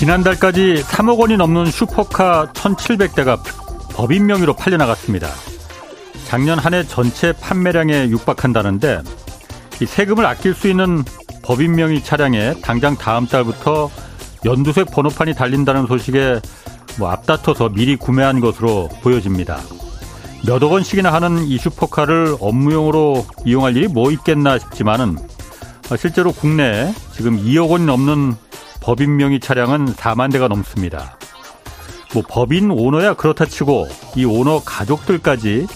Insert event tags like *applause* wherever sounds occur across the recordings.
지난달까지 3억 원이 넘는 슈퍼카 1,700대가 법인 명의로 팔려나갔습니다. 작년 한 해 전체 판매량에 육박한다는데 이 세금을 아낄 수 있는 법인 명의 차량에 당장 다음 달부터 연두색 번호판이 달린다는 소식에 뭐 앞다퉈서 미리 구매한 것으로 보여집니다. 몇억 원씩이나 하는 이 슈퍼카를 업무용으로 이용할 일이 뭐 있겠나 싶지만은 실제로 국내에 지금 2억 원이 넘는 법인 명의 차량은 4만 대가 넘습니다. 뭐 법인 오너야 그렇다 치고 이 오너 가족들까지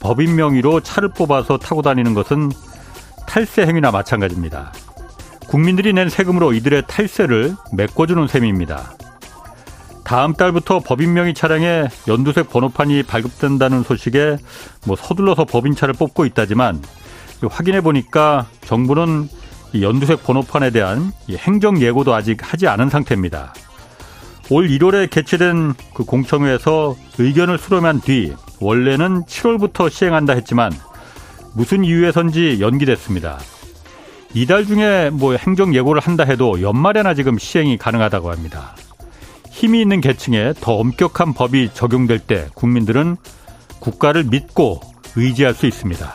법인 명의로 차를 뽑아서 타고 다니는 것은 탈세 행위나 마찬가지입니다. 국민들이 낸 세금으로 이들의 탈세를 메꿔주는 셈입니다. 다음 달부터 법인 명의 차량에 연두색 번호판이 발급된다는 소식에 뭐 서둘러서 법인차를 뽑고 있다지만 확인해 보니까 정부는 연두색 번호판에 대한 행정 예고도 아직 하지 않은 상태입니다. 올 1월에 개최된 그 공청회에서 의견을 수렴한 뒤 원래는 7월부터 시행한다 했지만 무슨 이유에선지 연기됐습니다. 이달 중에 뭐 행정 예고를 한다 해도 연말에나 지금 시행이 가능하다고 합니다. 힘이 있는 계층에 더 엄격한 법이 적용될 때 국민들은 국가를 믿고 의지할 수 있습니다.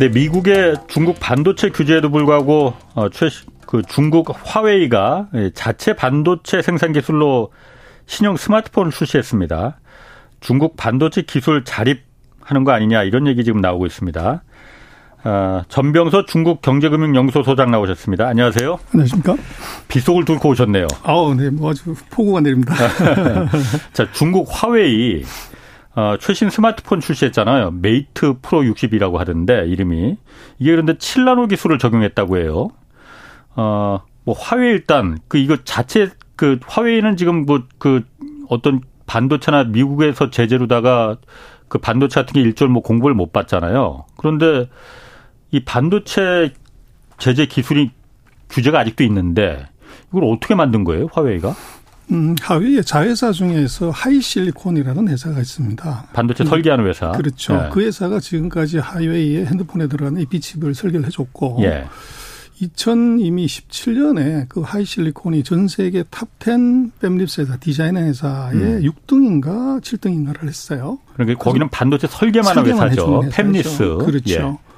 네, 미국의 중국 반도체 규제에도 불구하고 어, 최, 그 중국 화웨이가 예, 자체 반도체 생산 기술로 신형 스마트폰을 출시했습니다. 중국 반도체 기술 자립하는 거 아니냐 이런 얘기 지금 나오고 있습니다. 아, 전병서 중국 경제금융연구소 소장 나오셨습니다. 안녕하세요. 안녕하십니까? 빗속을 뚫고 오셨네요. 아우, 네, 뭐 아주 폭우가 내립니다. *laughs* 자, 중국 화웨이 어, 최신 스마트폰 출시했잖아요. 메이트 프로 60이라고 하던데 이름이 이게 그런데 7나노 기술을 적용했다고 해요. 어, 뭐 화웨이 일단 그 이거 자체 그 화웨이는 지금 뭐 그 어떤 반도체나 미국에서 제재로다가 그 반도체 같은 게 일절 뭐 공급을 못 받잖아요. 그런데 이 반도체 제재 기술이 규제가 아직도 있는데 이걸 어떻게 만든 거예요, 화웨이가? 음, 화웨이 자회사 중에서 하이실리콘이라는 회사가 있습니다. 반도체 설계하는 회사. 그렇죠. 예. 그 회사가 지금까지 화웨이의 핸드폰에 들어가는 AP칩을 설계를 해줬고, 예. 2017년에 그 하이실리콘이 전 세계 top 10 fabless 회사, 디자인 회사의 음. 6등인가 7등인가를 했어요. 그러니까 거기는 반도체 설계만 하는 회사죠. 팹리스. 그렇죠. 예.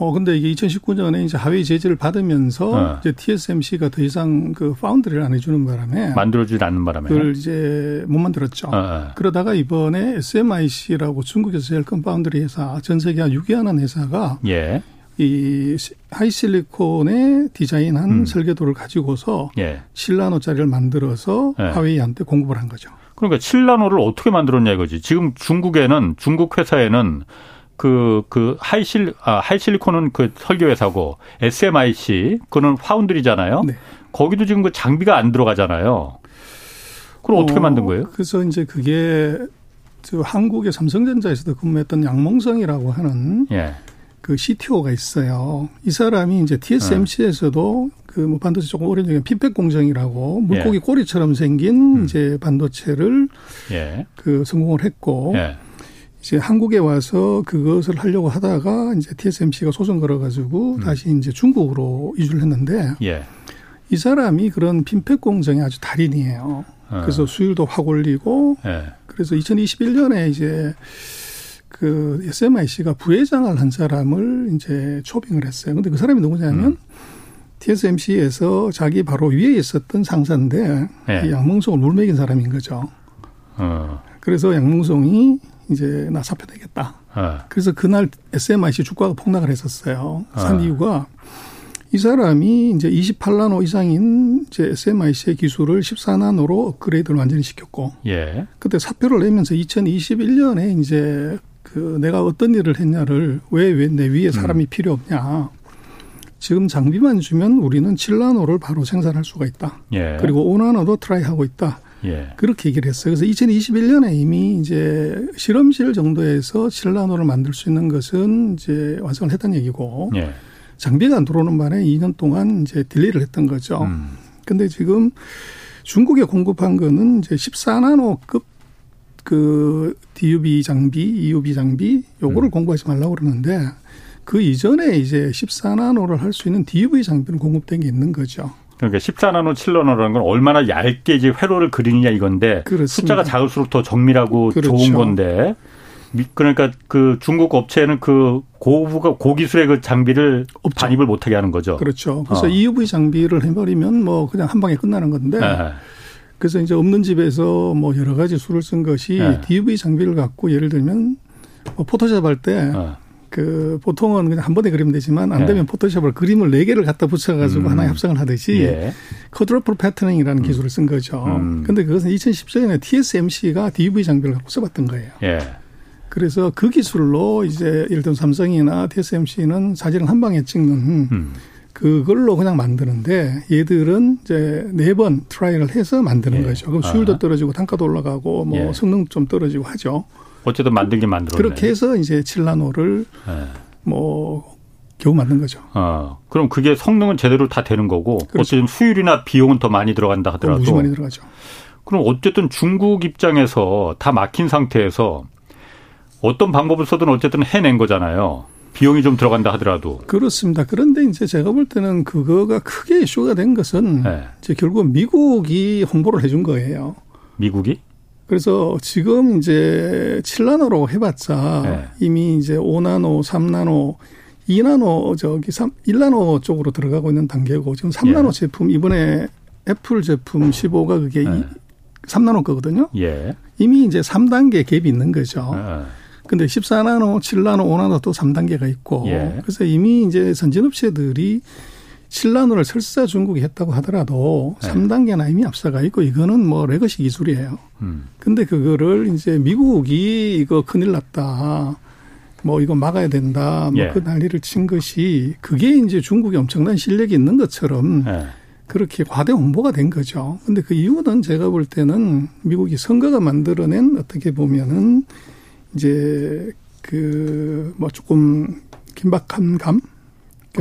어 근데 이게 2019년에 이제 화웨이 제재를 받으면서 어. 이제 TSMC가 더 이상 그 foundry를 안 해주는 바람에 만들어주지 않는 바람에 그걸 이제 못 만들었죠. 어, 어. 그러다가 이번에 SMIC라고 중국에서 제일 큰 파운드리 회사 전 세계 한 6위 하는 회사가 예. 이 하이실리콘의 디자인한 음. 설계도를 가지고서 예. 7나노짜리를 만들어서 예. 화웨이한테 공급을 한 거죠. 그러니까 7나노를 어떻게 만들었냐 이거지. 지금 중국에는 중국 회사에는 그, 그, 하이실, 아, 하이실리콘은 그 설계회사고, SMIC, 그거는 파운드리잖아요. 네. 거기도 지금 그 장비가 안 들어가잖아요. 그럼 어, 떻게 만든 거예요? 그래서 이제 그게, 저 한국의 삼성전자에서도 근무했던 양몽성이라고 하는 예. 그 CTO가 있어요. 이 사람이 이제 TSMC에서도 어. 그뭐 반도체 조금 오래전에 피팩 공정이라고 물고기 예. 꼬리처럼 생긴 음. 이제 반도체를 예. 그 성공을 했고 예. 이제 한국에 와서 그것을 하려고 하다가 이제 TSMC가 소송 걸어가지고 음. 다시 이제 중국으로 이주를 했는데 예. 이 사람이 그런 핀팩 공정의 아주 달인이에요. 어. 그래서 수율도 확 올리고 예. 그래서 2021년에 이제 그 SMIC가 부회장을 한 사람을 이제 초빙을 했어요. 근데 그 사람이 누구냐면 음. TSMC에서 자기 바로 위에 있었던 상사인데 예. 양몽송을 물먹인 사람인 거죠. 어. 그래서 양몽송이 이제 나 사표 내겠다. 네. 그래서 그날 SMIC 주가가 폭락을 했었어요. 산 네. 이유가 이 사람이 이제 28나노 이상인 이제 SMIC의 기술을 14나노로 업그레이드를 완전히 시켰고, 예. 그때 사표를 내면서 2021년에 이제 그 내가 어떤 일을 했냐를 왜왜내 위에 사람이 음. 필요 없냐. 지금 장비만 주면 우리는 7나노를 바로 생산할 수가 있다. 예. 그리고 5나노도 트라이하고 있다. 예. 그렇게 얘기를 했어요. 그래서 2021년에 이미 이제 실험실 정도에서 7나노를 만들 수 있는 것은 이제 완성을 했다는 얘기고 예. 장비가 안 들어오는 바에 2년 동안 이제 딜레이를 했던 거죠. 음. 근데 지금 중국에 공급한 거는 이제 14나노급 그 DUV 장비, EUV 장비 요거를 음. 공급하지 말라고 그러는데 그 이전에 이제 14나노를 할 수 있는 DUV 장비는 공급된 게 있는 거죠. 그러니까 14나노, 7나노라는 건 얼마나 얇게 이제 회로를 그리느냐 이건데 그렇습니다. 숫자가 작을수록 더 정밀하고 그렇죠. 좋은 건데 그러니까 그 중국 업체는 그 고부가 고기술의 그 장비를 없죠. 반입을 못하게 하는 거죠. 그렇죠. 그래서 어. EUV 장비를 해버리면 뭐 그냥 한 방에 끝나는 건데. 네. 그래서 이제 없는 집에서 뭐 여러 가지 수를 쓴 것이 네. DUV 장비를 갖고 예를 들면 뭐 포토샵 할때 어. 그 보통은 그냥 한 번에 그리면 되지만 안 네. 되면 네. 포토샵을 그림을 네 개를 갖다 붙여가지고 음. 하나의 합성을 하듯이 예. 커드로플 패터닝이라는 음. 기술을 쓴 거죠. 음. 근데 그것은 2017년에 TSMC가 DUV 장비를 갖고 써봤던 거예요. 예. 그래서 그 기술로 이제 예를 들면 삼성이나 TSMC는 사진을 한 방에 찍는 음. 그걸로 그냥 만드는데 얘들은 이제 네 번 try를 해서 만드는 예. 거죠. 그럼 수율도 아. 떨어지고 단가도 올라가고 뭐 예. 성능 좀 떨어지고 하죠. 어쨌든 만들긴 만들었네. 그렇게 해서 이제 칠나노를 네. 뭐 겨우 만든 거죠. 어, 그럼 그게 성능은 제대로 다 되는 거고 그렇죠. 어쨌든 수율이나 비용은 더 많이 들어간다 하더라도 무지 많이 들어가죠. 그럼 어쨌든 중국 입장에서 다 막힌 상태에서 어떤 방법을 써든 어쨌든 해낸 거잖아요. 비용이 좀 들어간다 하더라도. 그렇습니다. 그런데 이제 제가 볼 때는 그거가 크게 이슈가 된 것은 네. 이제 결국 미국이 홍보를 해준 거예요. 미국이? 그래서 지금 이제 7나노로 해봤자 네. 이미 이제 5나노, 3나노, 2나노 저기 3, 1나노 쪽으로 들어가고 있는 단계고 지금 3나노 예. 제품 이번에 애플 제품 15가 그게 네. 3나노 거거든요. 예. 이미 이제 3단계 갭이 있는 거죠. 네. 근데 14나노, 7나노, 5나노 또 3단계가 있고 예. 그래서 이미 이제 선진업체들이 7나노를 설사 중국이 했다고 하더라도 네. 3단계나 이미 앞서가 있고 이거는 뭐 legacy 기술이에요. 음. 근데 그거를 이제 미국이 이거 큰일 났다. 뭐 이거 막아야 된다. 뭐그 예. 난리를 친 것이 그게 이제 중국이 엄청난 실력이 있는 것처럼 예. 그렇게 과대 홍보가 된 거죠. 근데 그 이유는 제가 볼 때는 미국이 선거가 만들어낸 어떻게 보면은 이제 그 뭐 조금 긴박한 감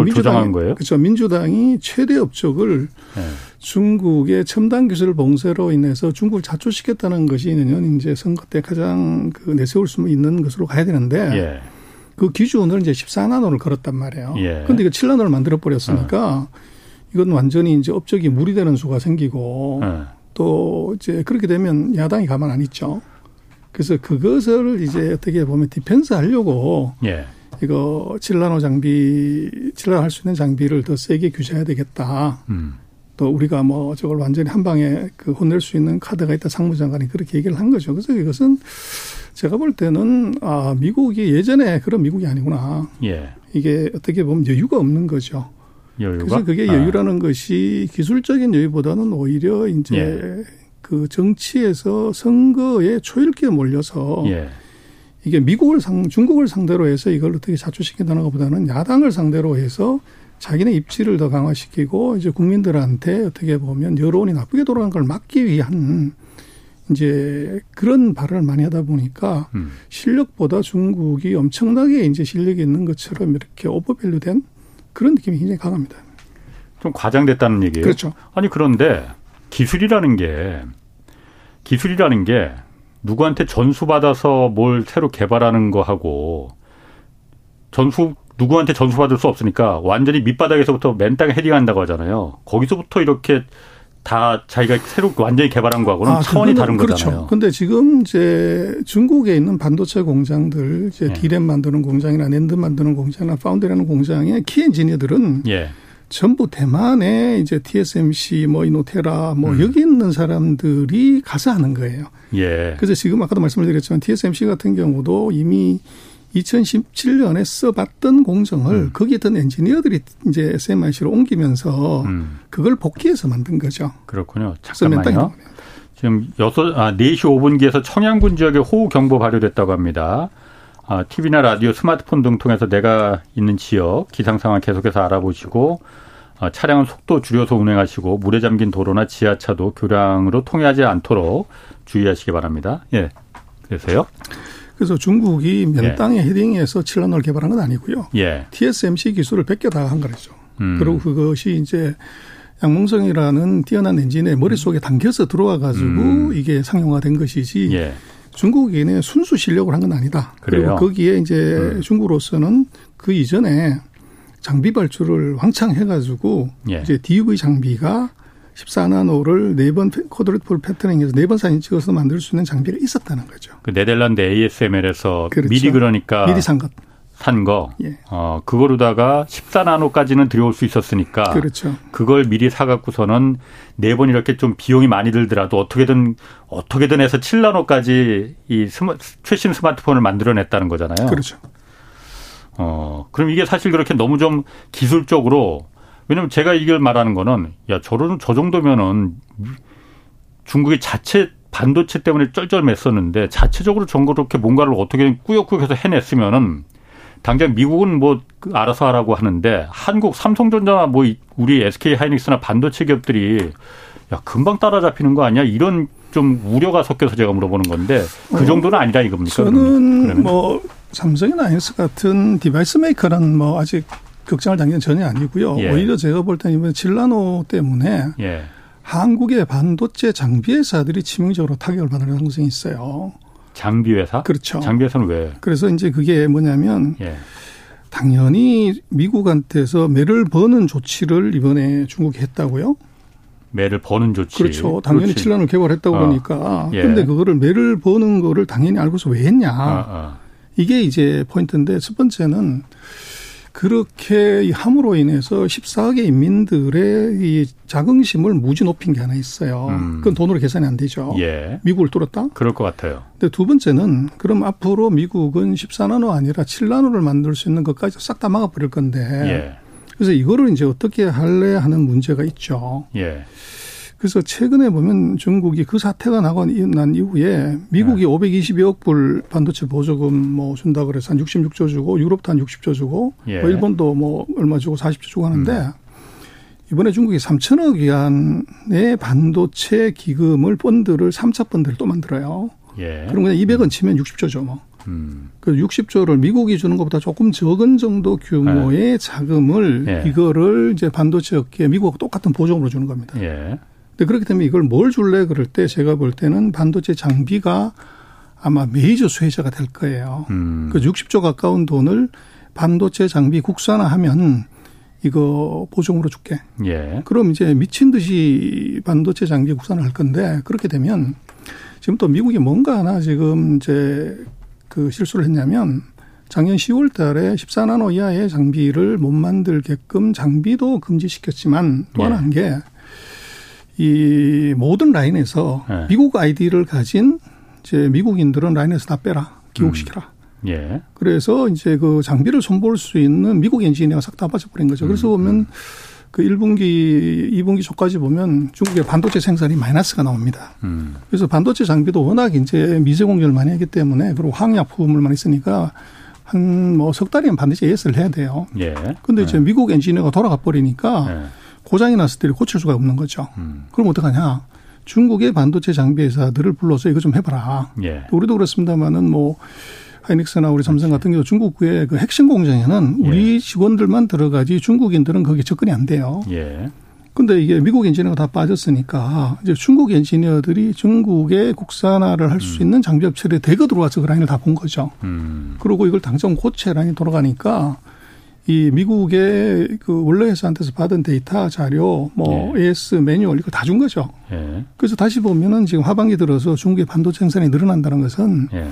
조장한 거예요? 그렇죠. 민주당이 최대 업적을 네. 중국의 첨단 기술 봉쇄로 인해서 중국을 자초시켰다는 것이 내년 이제 선거 때 가장 그 내세울 수 있는 것으로 가야 되는데 예. 그 기준을 이제 14나노를 걸었단 말이에요. 예. 근데 이거 7나노를 만들어 버렸으니까 어. 이건 완전히 이제 업적이 무로 되는 수가 생기고 예. 또 이제 그렇게 되면 야당이 가만 안 있죠. 그래서 그것을 이제 어떻게 보면 defense 하려고 예. 이거 칠나노 장비, 칠나노 할 수 있는 장비를 더 세게 규제해야 되겠다. 음. 또 우리가 뭐 저걸 완전히 한 방에 그 혼낼 수 있는 카드가 있다 상무장관이 그렇게 얘기를 한 거죠. 그래서 이것은 제가 볼 때는 아 미국이 예전에 그런 미국이 아니구나. 예. 이게 어떻게 보면 여유가 없는 거죠. 여유가? 그래서 그게 아. 여유라는 아. 것이 기술적인 여유보다는 오히려 이제 예. 그 정치에서 선거에 초읽기에 몰려서 예. 이게 미국을 상, 중국을 상대로 해서 이걸 어떻게 자초시킨다는 것보다는 야당을 상대로 해서 자기네 입지를 더 강화시키고 이제 국민들한테 어떻게 보면 여론이 나쁘게 돌아간 걸 막기 위한 이제 그런 발언을 많이 하다 보니까 음. 실력보다 중국이 엄청나게 이제 실력이 있는 것처럼 이렇게 오버밸류된 그런 느낌이 굉장히 강합니다. 좀 과장됐다는 얘기예요. 그렇죠. 아니 그런데 기술이라는 게 기술이라는 게 누구한테 전수 받아서 뭘 새로 개발하는 거 하고 전수 누구한테 전수 받을 수 없으니까 완전히 밑바닥에서부터 맨 땅에 헤딩한다고 하잖아요. 거기서부터 이렇게 다 자기가 새로 완전히 개발한 거하고는 아, 차원이 다른 그렇죠. 거잖아요. 근데 지금 이제 중국에 있는 반도체 공장들, 이제 네. 디램 만드는 공장이나 낸드 만드는 공장이나 foundry라는 공장의 키 엔지니어들은 예. 전부 대만에 이제 TSMC 뭐 이노테라 뭐 음. 여기 있는 사람들이 가서 하는 거예요. 예. 그래서 지금 아까도 말씀을 드렸지만 TSMC 같은 경우도 이미 2017년에 써봤던 공정을 음. 거기 있던 엔지니어들이 이제 SMIC로 옮기면서 음. 그걸 복귀해서 만든 거죠. 그렇군요. 잠깐만요. 지금 여섯 아 4시 5분기에서 청양군 지역에 호우 경보 발효됐다고 합니다. 아, TV나 라디오, 스마트폰 등 통해서 내가 있는 지역 기상 상황 계속해서 알아보시고 아, 차량은 속도 줄여서 운행하시고 물에 잠긴 도로나 지하차도 교량으로 통해하지 않도록 주의하시기 바랍니다. 예. 그래서요? 그래서 중국이 면 예. 땅에 헤딩해서 칠란을 개발한 건 아니고요. 예. TSMC 기술을 베껴다 한 거죠. 음. 그리고 그것이 이제 양몽성이라는 뛰어난 엔진에 머릿속에 담겨서 들어와 가지고 음. 이게 상용화된 것이지 예. 중국인의 순수 실력을 한 건 아니다. 그래요? 그리고 거기에 이제 음. 중국으로서는 그 이전에 장비 발주를 왕창 해가지고 예. 이제 DUV 장비가 14나노를 네 번 코드레폴 패터닝해서 네 번 사진 찍어서 만들 수 있는 장비가 있었다는 거죠. 그 네덜란드 ASML에서 그렇죠. 미리 그러니까 미리 산 것. 산 거. 예. 어, 그거로다가 14나노까지는 들여올 수 있었으니까. 그렇죠. 그걸 미리 사갖고서는 네 번 이렇게 좀 비용이 많이 들더라도 어떻게든, 어떻게든 해서 7나노까지 이 스마, 최신 스마트폰을 만들어냈다는 거잖아요. 그렇죠. 어, 그럼 이게 사실 그렇게 너무 좀 기술적으로 왜냐면 제가 이걸 말하는 거는 야, 저런, 저 정도면은 중국의 자체 반도체 때문에 쩔쩔맸었는데 자체적으로 정그렇게 뭔가를 어떻게 꾸역꾸역해서 해냈으면은 당장 미국은 뭐그 알아서 하라고 하는데 한국 삼성전자나 뭐 우리 SK 하이닉스나 반도체 기업들이 야 금방 따라잡히는 거 아니야? 이런 좀 우려가 섞여서 제가 물어보는 건데 그 어, 정도는 아니다 이겁니까? 저는 그러면? 뭐 삼성이나 하이닉스 같은 device maker는 뭐 아직 걱정할 단계는 전혀 아니고요. 예. 오히려 제가 볼 때는 이번 칠나노 때문에 예. 한국의 반도체 장비 회사들이 치명적으로 타격을 받을 가능성이 있어요. 장비 회사? 그렇죠. 장비 회사는 왜? 그래서 이제 그게 뭐냐면 예. 당연히 미국한테서 매를 버는 조치를 이번에 중국이 했다고요. 매를 버는 조치. 그렇죠. 당연히 그렇지. 칠란을 개발했다고 어. 보니까. 예. 근데 그거를 매를 버는 거를 당연히 알고서 왜 했냐. 어, 어. 이게 이제 포인트인데 첫 번째는 그렇게 함으로 인해서 14억의 인민들의 이 자긍심을 무지 높인 게 하나 있어요. 음. 그건 돈으로 계산이 안 되죠. 예. 미국을 뚫었다? 그럴 것 같아요. 근데 두 번째는 그럼 앞으로 미국은 14나노 아니라 7나노를 만들 수 있는 것까지 싹 다 막아버릴 건데. 예. 그래서 이거를 이제 어떻게 할래 하는 문제가 있죠. 예. 그래서 최근에 보면 중국이 그 사태가 나고 난 이후에 미국이 네. 522억 불 반도체 보조금 뭐 준다 그래서 한 66조 주고 유럽도 한 60조 주고 예. 뭐 일본도 뭐 얼마 주고 40조 주고 하는데 음. 이번에 중국이 3천억 위안의 반도체 기금을 펀드를 3차 펀드를 또 만들어요. 예. 그럼 그냥 200원 치면 60조죠 뭐. 음. 그 60조를 미국이 주는 것보다 조금 적은 정도 규모의 네. 자금을 예. 이거를 이제 반도체 업계에 미국하고 똑같은 보조금으로 주는 겁니다. 예. 근데 그렇기 때문에 이걸 뭘 줄래 그럴 때 제가 볼 때는 반도체 장비가 아마 메이저 수혜자가 될 거예요. 음. 그 60조 가까운 돈을 반도체 장비 국산화하면 이거 보증으로 줄게. 예. 그럼 이제 미친 듯이 반도체 장비 국산을 할 건데 그렇게 되면 지금 또 미국이 뭔가 하나 지금 이제 그 실수를 했냐면 작년 10월 달에 14나노 이하의 장비를 못 만들게끔 장비도 금지시켰지만 또 하나 예. 한게 이 모든 라인에서 네. 미국 아이디를 가진 이제 미국인들은 라인에서 다 빼라. 귀국시켜라. 음. 예. 그래서 이제 그 장비를 손볼 수 있는 미국 엔지니어가 싹 다 빠져버린 거죠. 그래서 음. 보면 음. 그 1분기, 2분기 초까지 보면 중국의 반도체 생산이 마이너스가 나옵니다. 음. 그래서 반도체 장비도 워낙 이제 미세 공정을 많이 하기 때문에 그리고 화학약품을 많이 쓰니까 한 뭐 석 달이면 반드시 AS를 해야 돼요. 예. 근데 이제 예. 미국 엔지니어가 돌아가 버리니까 예. 고장이 났을 때 고칠 수가 없는 거죠. 음. 그럼 어떡하냐. 중국의 반도체 장비 회사들을 불러서 이거 좀 해봐라. 예. 우리도 그렇습니다만은 뭐 하이닉스나 우리 삼성 같은 경우 중국의 그 핵심 공장에는 예. 우리 직원들만 들어가지 중국인들은 거기에 접근이 안 돼요. 예. 근데 이게 미국 엔지니어가 다 빠졌으니까 이제 중국 엔지니어들이 중국의 국산화를 할수 음. 있는 장비 업체에 대거 들어와서 그 라인을 다 본 거죠. 음. 그리고 이걸 당장 고체 라인이 돌아가니까 이 미국의 그 원래 회사한테서 받은 데이터 자료 뭐 예. AS 매뉴얼 이거 다 준 거죠. 예. 그래서 다시 보면은 지금 하반기 들어서 중국의 반도체 생산이 늘어난다는 것은 예.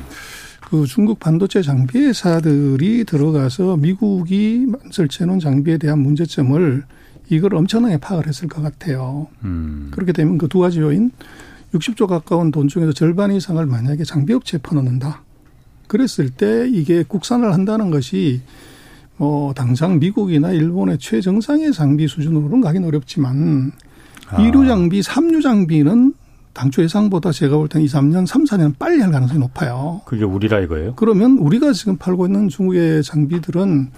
그 중국 반도체 장비 회사들이 들어가서 미국이 설치해놓은 장비에 대한 문제점을 이걸 엄청나게 파악을 했을 것 같아요. 음. 그렇게 되면 그 두 가지 요인 60조 가까운 돈 중에서 절반 이상을 만약에 장비업체에 퍼넣는다. 그랬을 때 이게 국산을 한다는 것이 뭐 당장 미국이나 일본의 최정상의 장비 수준으로는 가긴 어렵지만 아. 2류 장비, 3류 장비는 당초 예상보다 제가 볼 때는 2, 3년, 3, 4년 빨리 할 가능성이 높아요. 그게 우리라 이거예요? 그러면 우리가 지금 팔고 있는 중국의 장비들은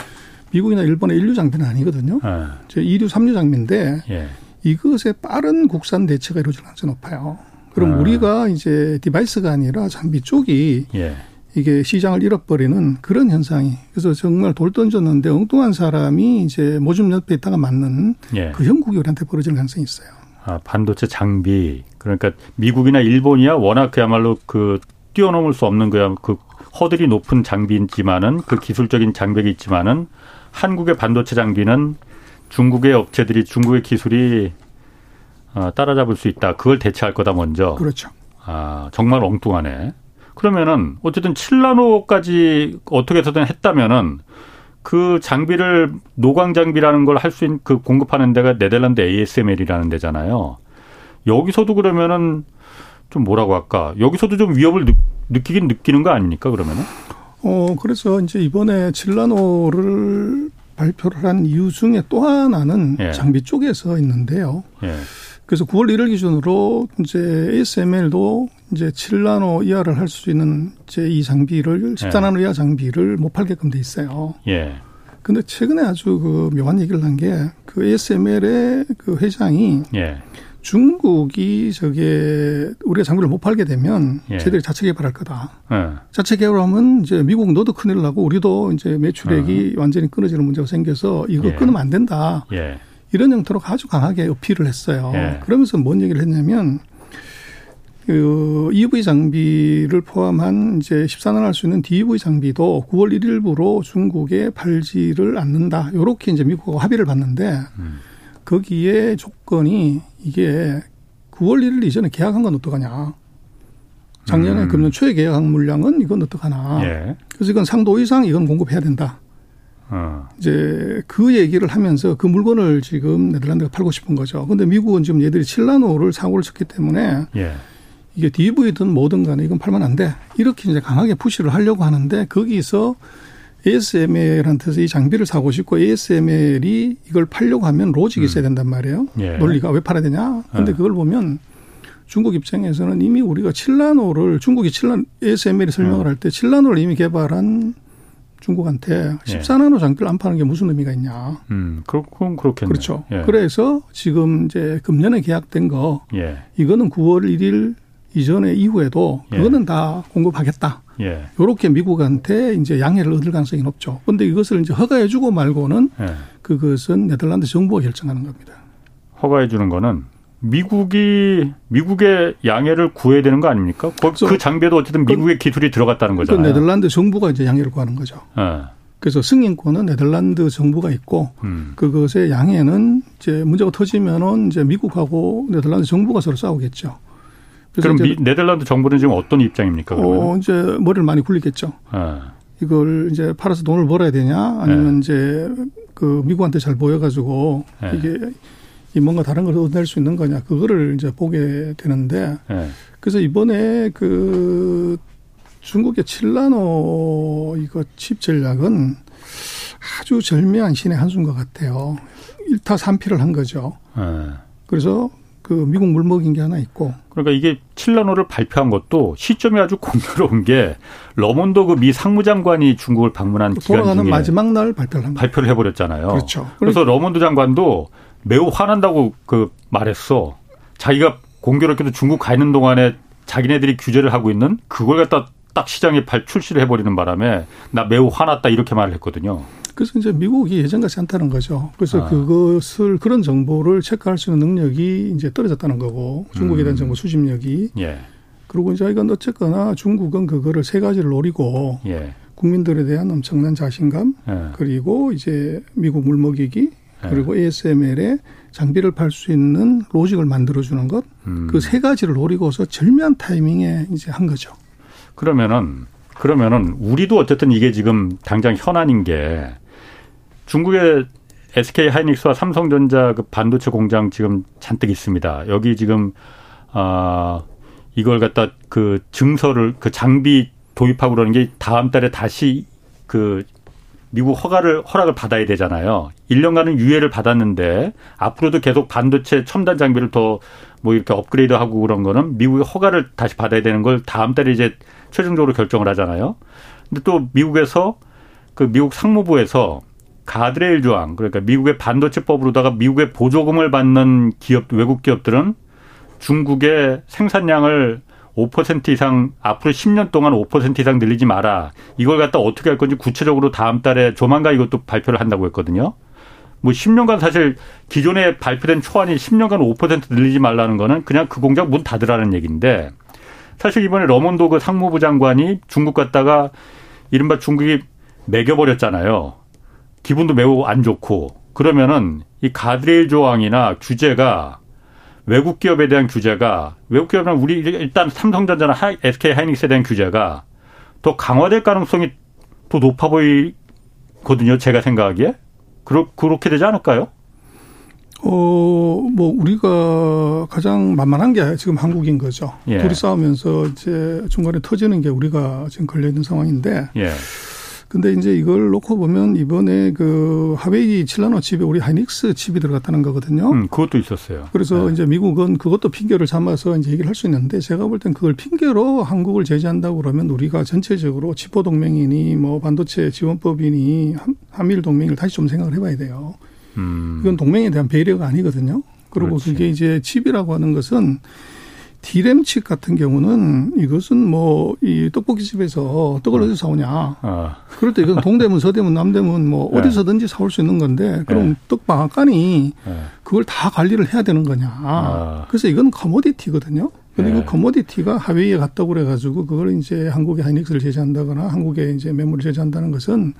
미국이나 일본의 인류 장비는 아니거든요. 네. 제 2류, 3류 장비인데 예. 이것에 빠른 국산 대체가 이루어질 가능성이 높아요. 그럼 아. 우리가 이제 device가 아니라 장비 쪽이 예. 이게 시장을 잃어버리는 그런 현상이 그래서 정말 돌 던졌는데 엉뚱한 사람이 이제 모진 놈 옆에 있다가 맞는 예. 그 형국이 우리한테 벌어질 가능성이 있어요. 아, 반도체 장비 그러니까 미국이나 일본이야 워낙 그야말로 그 뛰어넘을 수 없는 그야 그 허들이 높은 장비지만은 그 기술적인 장벽이 있지만은 한국의 반도체 장비는 중국의 업체들이 중국의 기술이 어, 따라잡을 수 있다. 그걸 대체할 거다 먼저. 그렇죠. 아 정말 엉뚱하네. 그러면은 어쨌든 7나노까지 어떻게 해서든 했다면은 그 장비를 노광 장비라는 걸 할 수 있는 그 공급하는 데가 네덜란드 ASML이라는 데잖아요. 여기서도 그러면은 좀 뭐라고 할까? 여기서도 좀 위협을 느, 느끼긴 느끼는 거 아닙니까? 그러면은? 어 그래서 이제 이번에 7나노를 발표를 한 이유 중에 또 하나는 예. 장비 쪽에서 있는데요. 예. 그래서 9월 1일 기준으로 이제 ASML도 이제 7나노 이하를 할 수 있는 이제 이 장비를 14나노 예. 이하 장비를 못 팔게끔 돼 있어요. 예. 근데 최근에 아주 그 묘한 얘기를 한 게 그 ASML의 그 회장이 예. 중국이 저게 우리가 장비를 못 팔게 되면 예. 쟤들이 자체 개발할 거다. 예. 자체 개발하면 이제 미국 너도 큰일 나고 우리도 이제 매출액이 어. 완전히 끊어지는 문제가 생겨서 이거 예. 끊으면 안 된다. 예. 이런 형태로 아주 강하게 어필을 했어요. 예. 그러면서 뭔 얘기를 했냐면 그 EV 장비를 포함한 이제 14년 할수 있는 DEV 장비도 9월 1일부로 중국에 팔지를 않는다. 요렇게 이제 미국하고 합의를 봤는데 음. 거기에 조건이 이게 9월 1일 이전에 계약한 건 어떡하냐. 작년에 음. 금년 초에 계약한 물량은 이건 어떡하나. 예. 그래서 이건 상도 이상 이건 공급해야 된다. 어. 이제 그 얘기를 하면서 그 물건을 지금 네덜란드가 팔고 싶은 거죠. 근데 미국은 지금 얘들이 칠라노를 사고를 쳤기 때문에 예. 이게 DV든 뭐든 간에 이건 팔면 안 돼. 이렇게 이제 강하게 푸시를 하려고 하는데 거기서 ASML한테서 이 장비를 사고 싶고 ASML이 이걸 팔려고 하면 로직이 음. 있어야 된단 말이에요. 예. 논리가 왜 팔아야 되냐? 근데 예. 그걸 보면 중국 입장에서는 이미 우리가 칠라노를 중국이 칠라 ASML이 설명을 음. 할때 칠라노를 이미 개발한 중국한테 14나노 예. 장비를 안 파는 게 무슨 의미가 있냐. 음, 그렇군, 그렇겠네. 그렇죠. 예. 그래서 지금 이제 금년에 계약된 거, 예. 이거는 9월 1일 이전에 이후에도 예. 그거는 다 공급하겠다. 예. 요렇게 미국한테 이제 양해를 얻을 가능성이 높죠. 그런데 이것을 이제 허가해 주고 말고는 예. 그것은 네덜란드 정부가 결정하는 겁니다. 허가해 주는 거는 미국이 미국의 양해를 구해야 되는 거 아닙니까? 그, 그 장비에도 어쨌든 그 미국의 그, 기술이 들어갔다는 그 거잖아요. 그 네덜란드 정부가 이제 양해를 구하는 거죠. 네. 그래서 승인권은 네덜란드 정부가 있고 음. 그것의 양해는 이제 문제가 터지면은 이제 미국하고 네덜란드 정부가 서로 싸우겠죠. 그럼 미, 네덜란드 정부는 지금 어떤 입장입니까? 그러면? 어, 이제 머리를 많이 굴리겠죠. 네. 이걸 이제 팔아서 돈을 벌어야 되냐 아니면 네. 이제 그 미국한테 잘 보여가지고 이게 이 뭔가 다른 걸 얻어낼 수 있는 거냐 그거를 이제 보게 되는데 네. 그래서 이번에 그 중국의 칠라노 이거 칩 전략은 아주 절묘한 신의 한수인 것 같아요. 일타 삼피를 한 거죠. 네. 그래서 그 미국 물먹인 게 하나 있고. 그러니까 이게 칠라노를 발표한 것도 시점이 아주 공교로운 게 러몬도 그 미 상무장관이 중국을 방문한 기간 중에 마지막 날 발표를 한 발표를 해버렸잖아요. 그렇죠. 그래서 러몬도 장관도 매우 화난다고 그 말했어. 자기가 공교롭게도 중국 가 있는 동안에 자기네들이 규제를 하고 있는 그걸 갖다 딱 시장에 발 출시를 해버리는 바람에 나 매우 화났다 이렇게 말을 했거든요. 그래서 이제 미국이 예전같이 않다는 거죠. 그래서 아. 그것을 그런 정보를 체크할 수 있는 능력이 이제 떨어졌다는 거고 중국에 대한 음. 정보 수집력이. 예. 그리고 이제 이건 어쨌거나 중국은 그거를 세 가지를 노리고 예. 국민들에 대한 엄청난 자신감 예. 그리고 이제 미국 물먹이기 네. 그리고 ASML에 장비를 팔 수 있는 로직을 만들어주는 것, 음. 그세 가지를 노리고서 절묘한 타이밍에 이제 한 거죠. 그러면은, 그러면은 우리도 어쨌든 이게 지금 당장 현안인 게 중국의 SK 하이닉스와 삼성전자 그 반도체 공장 지금 잔뜩 있습니다. 여기 지금, 아, 이걸 갖다 그 증서를 그 장비 도입하고 그러는 게 다음 달에 다시 그 미국 허가를 허락을 받아야 되잖아요. 1년간은 유예를 받았는데 앞으로도 계속 반도체 첨단 장비를 더 뭐 이렇게 업그레이드하고 그런 거는 미국의 허가를 다시 받아야 되는 걸 다음 달에 이제 최종적으로 결정을 하잖아요. 근데 또 미국에서 그 미국 상무부에서 가드레일 조항 그러니까 미국의 반도체법으로다가 미국의 보조금을 받는 기업 외국 기업들은 중국의 생산량을 5% 이상 앞으로 10년 동안 5% 이상 늘리지 마라. 이걸 갖다 어떻게 할 건지 구체적으로 다음 달에 조만간 이것도 발표를 한다고 했거든요. 뭐 10년간 사실 기존에 발표된 초안이 10년간 5% 늘리지 말라는 거는 그냥 그 공장 문 닫으라는 얘기인데 사실 이번에 러몬도 그 상무부 장관이 중국 갔다가 이른바 중국이 매겨버렸잖아요. 기분도 매우 안 좋고 그러면은 이 가드레일 조항이나 규제가 외국 기업에 대한 규제가 외국 기업은 우리 일단 삼성전자나 SK 하이닉스에 대한 규제가 더 강화될 가능성이 더 높아 보이거든요. 제가 생각하기에 그렇 그렇게 되지 않을까요? 어, 뭐, 우리가 가장 만만한 게 지금 한국인 거죠. 예. 둘이 싸우면서 이제 중간에 터지는 게 우리가 지금 걸려있는 상황인데. 예. 근데 이제 이걸 놓고 보면 이번에 그 하웨이 칠라노 칩에 우리 하이닉스 칩이 들어갔다는 거거든요. 음, 그것도 있었어요. 그래서 네. 이제 미국은 그것도 핑계를 삼아서 이제 얘기를 할 수 있는데 제가 볼 땐 그걸 핑계로 한국을 제재한다고 그러면 우리가 전체적으로 칩4 동맹이니 뭐 반도체 지원법이니 한미일 동맹을 다시 좀 생각을 해봐야 돼요. 음. 이건 동맹에 대한 배려가 아니거든요. 그리고 그렇지. 그게 이제 칩이라고 하는 것은 디램 칩 같은 경우는 이것은 뭐 이 떡볶이집에서 떡을 어디서 사오냐. 아. 그럴 때 이건 동대문, 서대문, 남대문 뭐 네. 어디서든지 사올 수 있는 건데 그럼 네. 떡방앗간이 네. 그걸 다 관리를 해야 되는 거냐. 아. 그래서 이건 commodity거든요. 근데 네. 그 commodity가 화웨이에 갔다고 그래가지고 그걸 이제 한국의 하이닉스를 제재한다거나 한국에 이제 메모리를 제재한다는 것은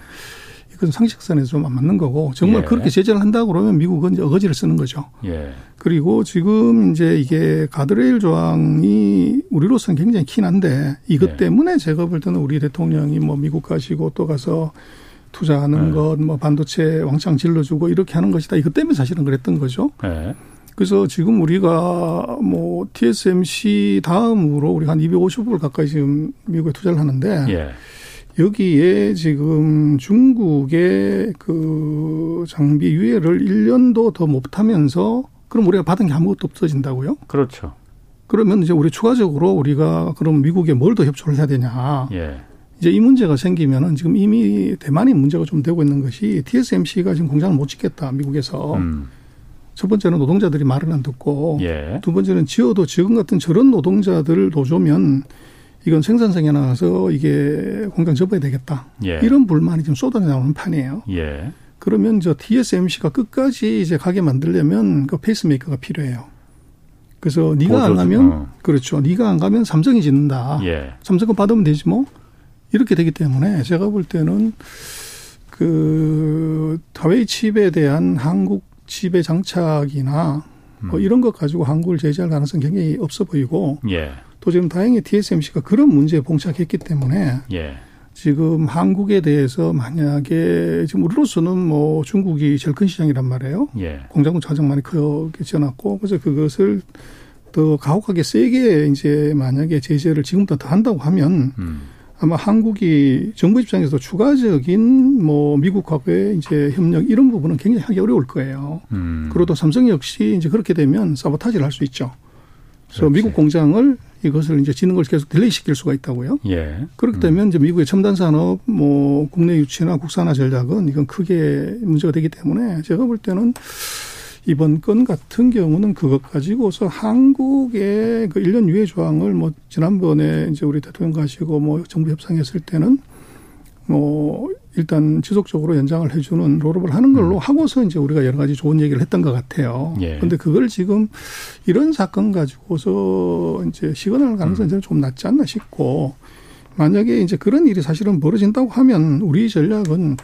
그건 상식선에서 좀 안 맞는 거고 정말 예. 그렇게 제재를 한다고 그러면 미국은 어거지를 쓰는 거죠. 예. 그리고 지금 이제 이게 가드레일 조항이 우리로서는 굉장히 긴한데 이것 예. 때문에 제가 볼 때는 우리 대통령이 뭐 미국 가시고 또 가서 투자하는 예. 것, 뭐 반도체 왕창 질러주고 이렇게 하는 것이다. 이것 때문에 사실은 그랬던 거죠. 예. 그래서 지금 우리가 뭐 TSMC 다음으로 우리가 한 250불 가까이 지금 미국에 투자를 하는데 예. 여기에 지금 중국의 그 장비 유예를 1년도 더 못하면서 그럼 우리가 받은 게 아무것도 없어진다고요? 그렇죠. 그러면 이제 우리 추가적으로 우리가 그럼 미국에 뭘 더 협조를 해야 되냐? 예. 이제 이 문제가 생기면은 지금 이미 대만이 문제가 좀 되고 있는 것이 TSMC가 지금 공장을 못 짓겠다 미국에서. 음. 첫 번째는 노동자들이 말을 안 듣고 예. 두 번째는 지어도 지금 같은 저런 노동자들 노조면 이건 생산성에 나와서 이게 공장 접어야 되겠다. 예. 이런 불만이 지금 쏟아내 나오는 판이에요. 예. 그러면 저 TSMC가 끝까지 이제 가게 만들려면 그 페이스메이커가 필요해요. 그래서 네가 안 가면 어. 그렇죠. 네가 안 가면 삼성이 짓는다. 예. 삼성 거 받으면 되지 뭐. 이렇게 되기 때문에 제가 볼 때는 그 다웨이 칩에 대한 한국 칩의 장착이나 뭐 음. 이런 것 가지고 한국을 제재할 가능성 굉장히 없어 보이고 예. 또 지금 다행히 TSMC가 그런 문제에 봉착했기 때문에 예. 지금 한국에 대해서 만약에 지금 우리로서는 뭐 중국이 제일 큰 시장이란 말이에요. 예. 공장도 가장 많이 크게 지어놨고 그래서 그것을 더 가혹하게 세게 이제 만약에 제재를 지금부터 더 한다고 하면 음. 아마 한국이 정부 입장에서 추가적인 뭐 미국하고의 이제 협력 이런 부분은 굉장히 하기 어려울 거예요. 음. 그리고 또 삼성 역시 이제 그렇게 되면 사보타지를 할 수 있죠. 그래서. 미국 공장을 이것을 이제 지는 걸 계속 delay 시킬 수가 있다고요. 예. 그렇기 때문에 음. 이제 미국의 첨단 산업 뭐 국내 유치나 국산화 전략은 이건 크게 문제가 되기 때문에 제가 볼 때는 이번 건 같은 경우는 그것 가지고서 한국의 그 1년 유예 조항을 뭐 지난번에 이제 우리 대통령 가시고 뭐 정부 협상했을 때는 뭐 일단 지속적으로 연장을 해주는 rollover를 하는 걸로 음. 하고서 이제 우리가 여러 가지 좋은 얘기를 했던 것 같아요. 예. 근데 그걸 지금 이런 사건 가지고서 이제 시비 걸 가능성이 음. 좀 낮지 않나 싶고 만약에 이제 그런 일이 사실은 벌어진다고 하면 우리 전략은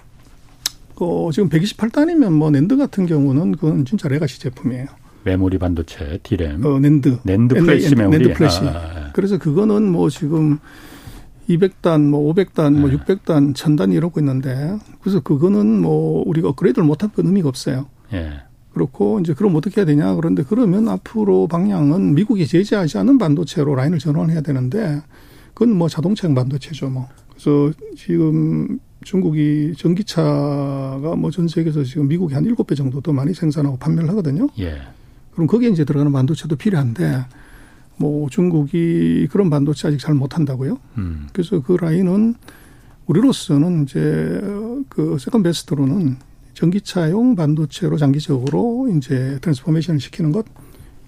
어 지금 128단이면 뭐 낸드 같은 경우는 그건 진짜 legacy 제품이에요. 메모리 반도체, 디램. 어, NAND. NAND 플래시 메모리. 낸드 플래시. 아, 아, 아. 그래서 그거는 뭐 지금 200단, 뭐 500단, 뭐 600단, 1000단 이러고 있는데 그래서 그거는 뭐 우리가 업그레이드를 못할 건 의미가 없어요. 예. 그렇고 이제 그럼 어떻게 해야 되냐 그런데 그러면 앞으로 방향은 미국이 제재하지 않은 반도체로 라인을 전환해야 되는데 그건 뭐 자동차용 반도체죠 뭐. 그래서 지금 중국이 전기차가 뭐 전 세계에서 지금 미국이 한 일곱 배 정도 더 많이 생산하고 판매를 하거든요. 예. 그럼 거기에 이제 들어가는 반도체도 필요한데 뭐 중국이 그런 반도체 아직 잘 못한다고요. 음. 그래서 그 라인은 우리로서는 이제 그 second best로는 전기차용 반도체로 장기적으로 이제 transformation을 시키는 것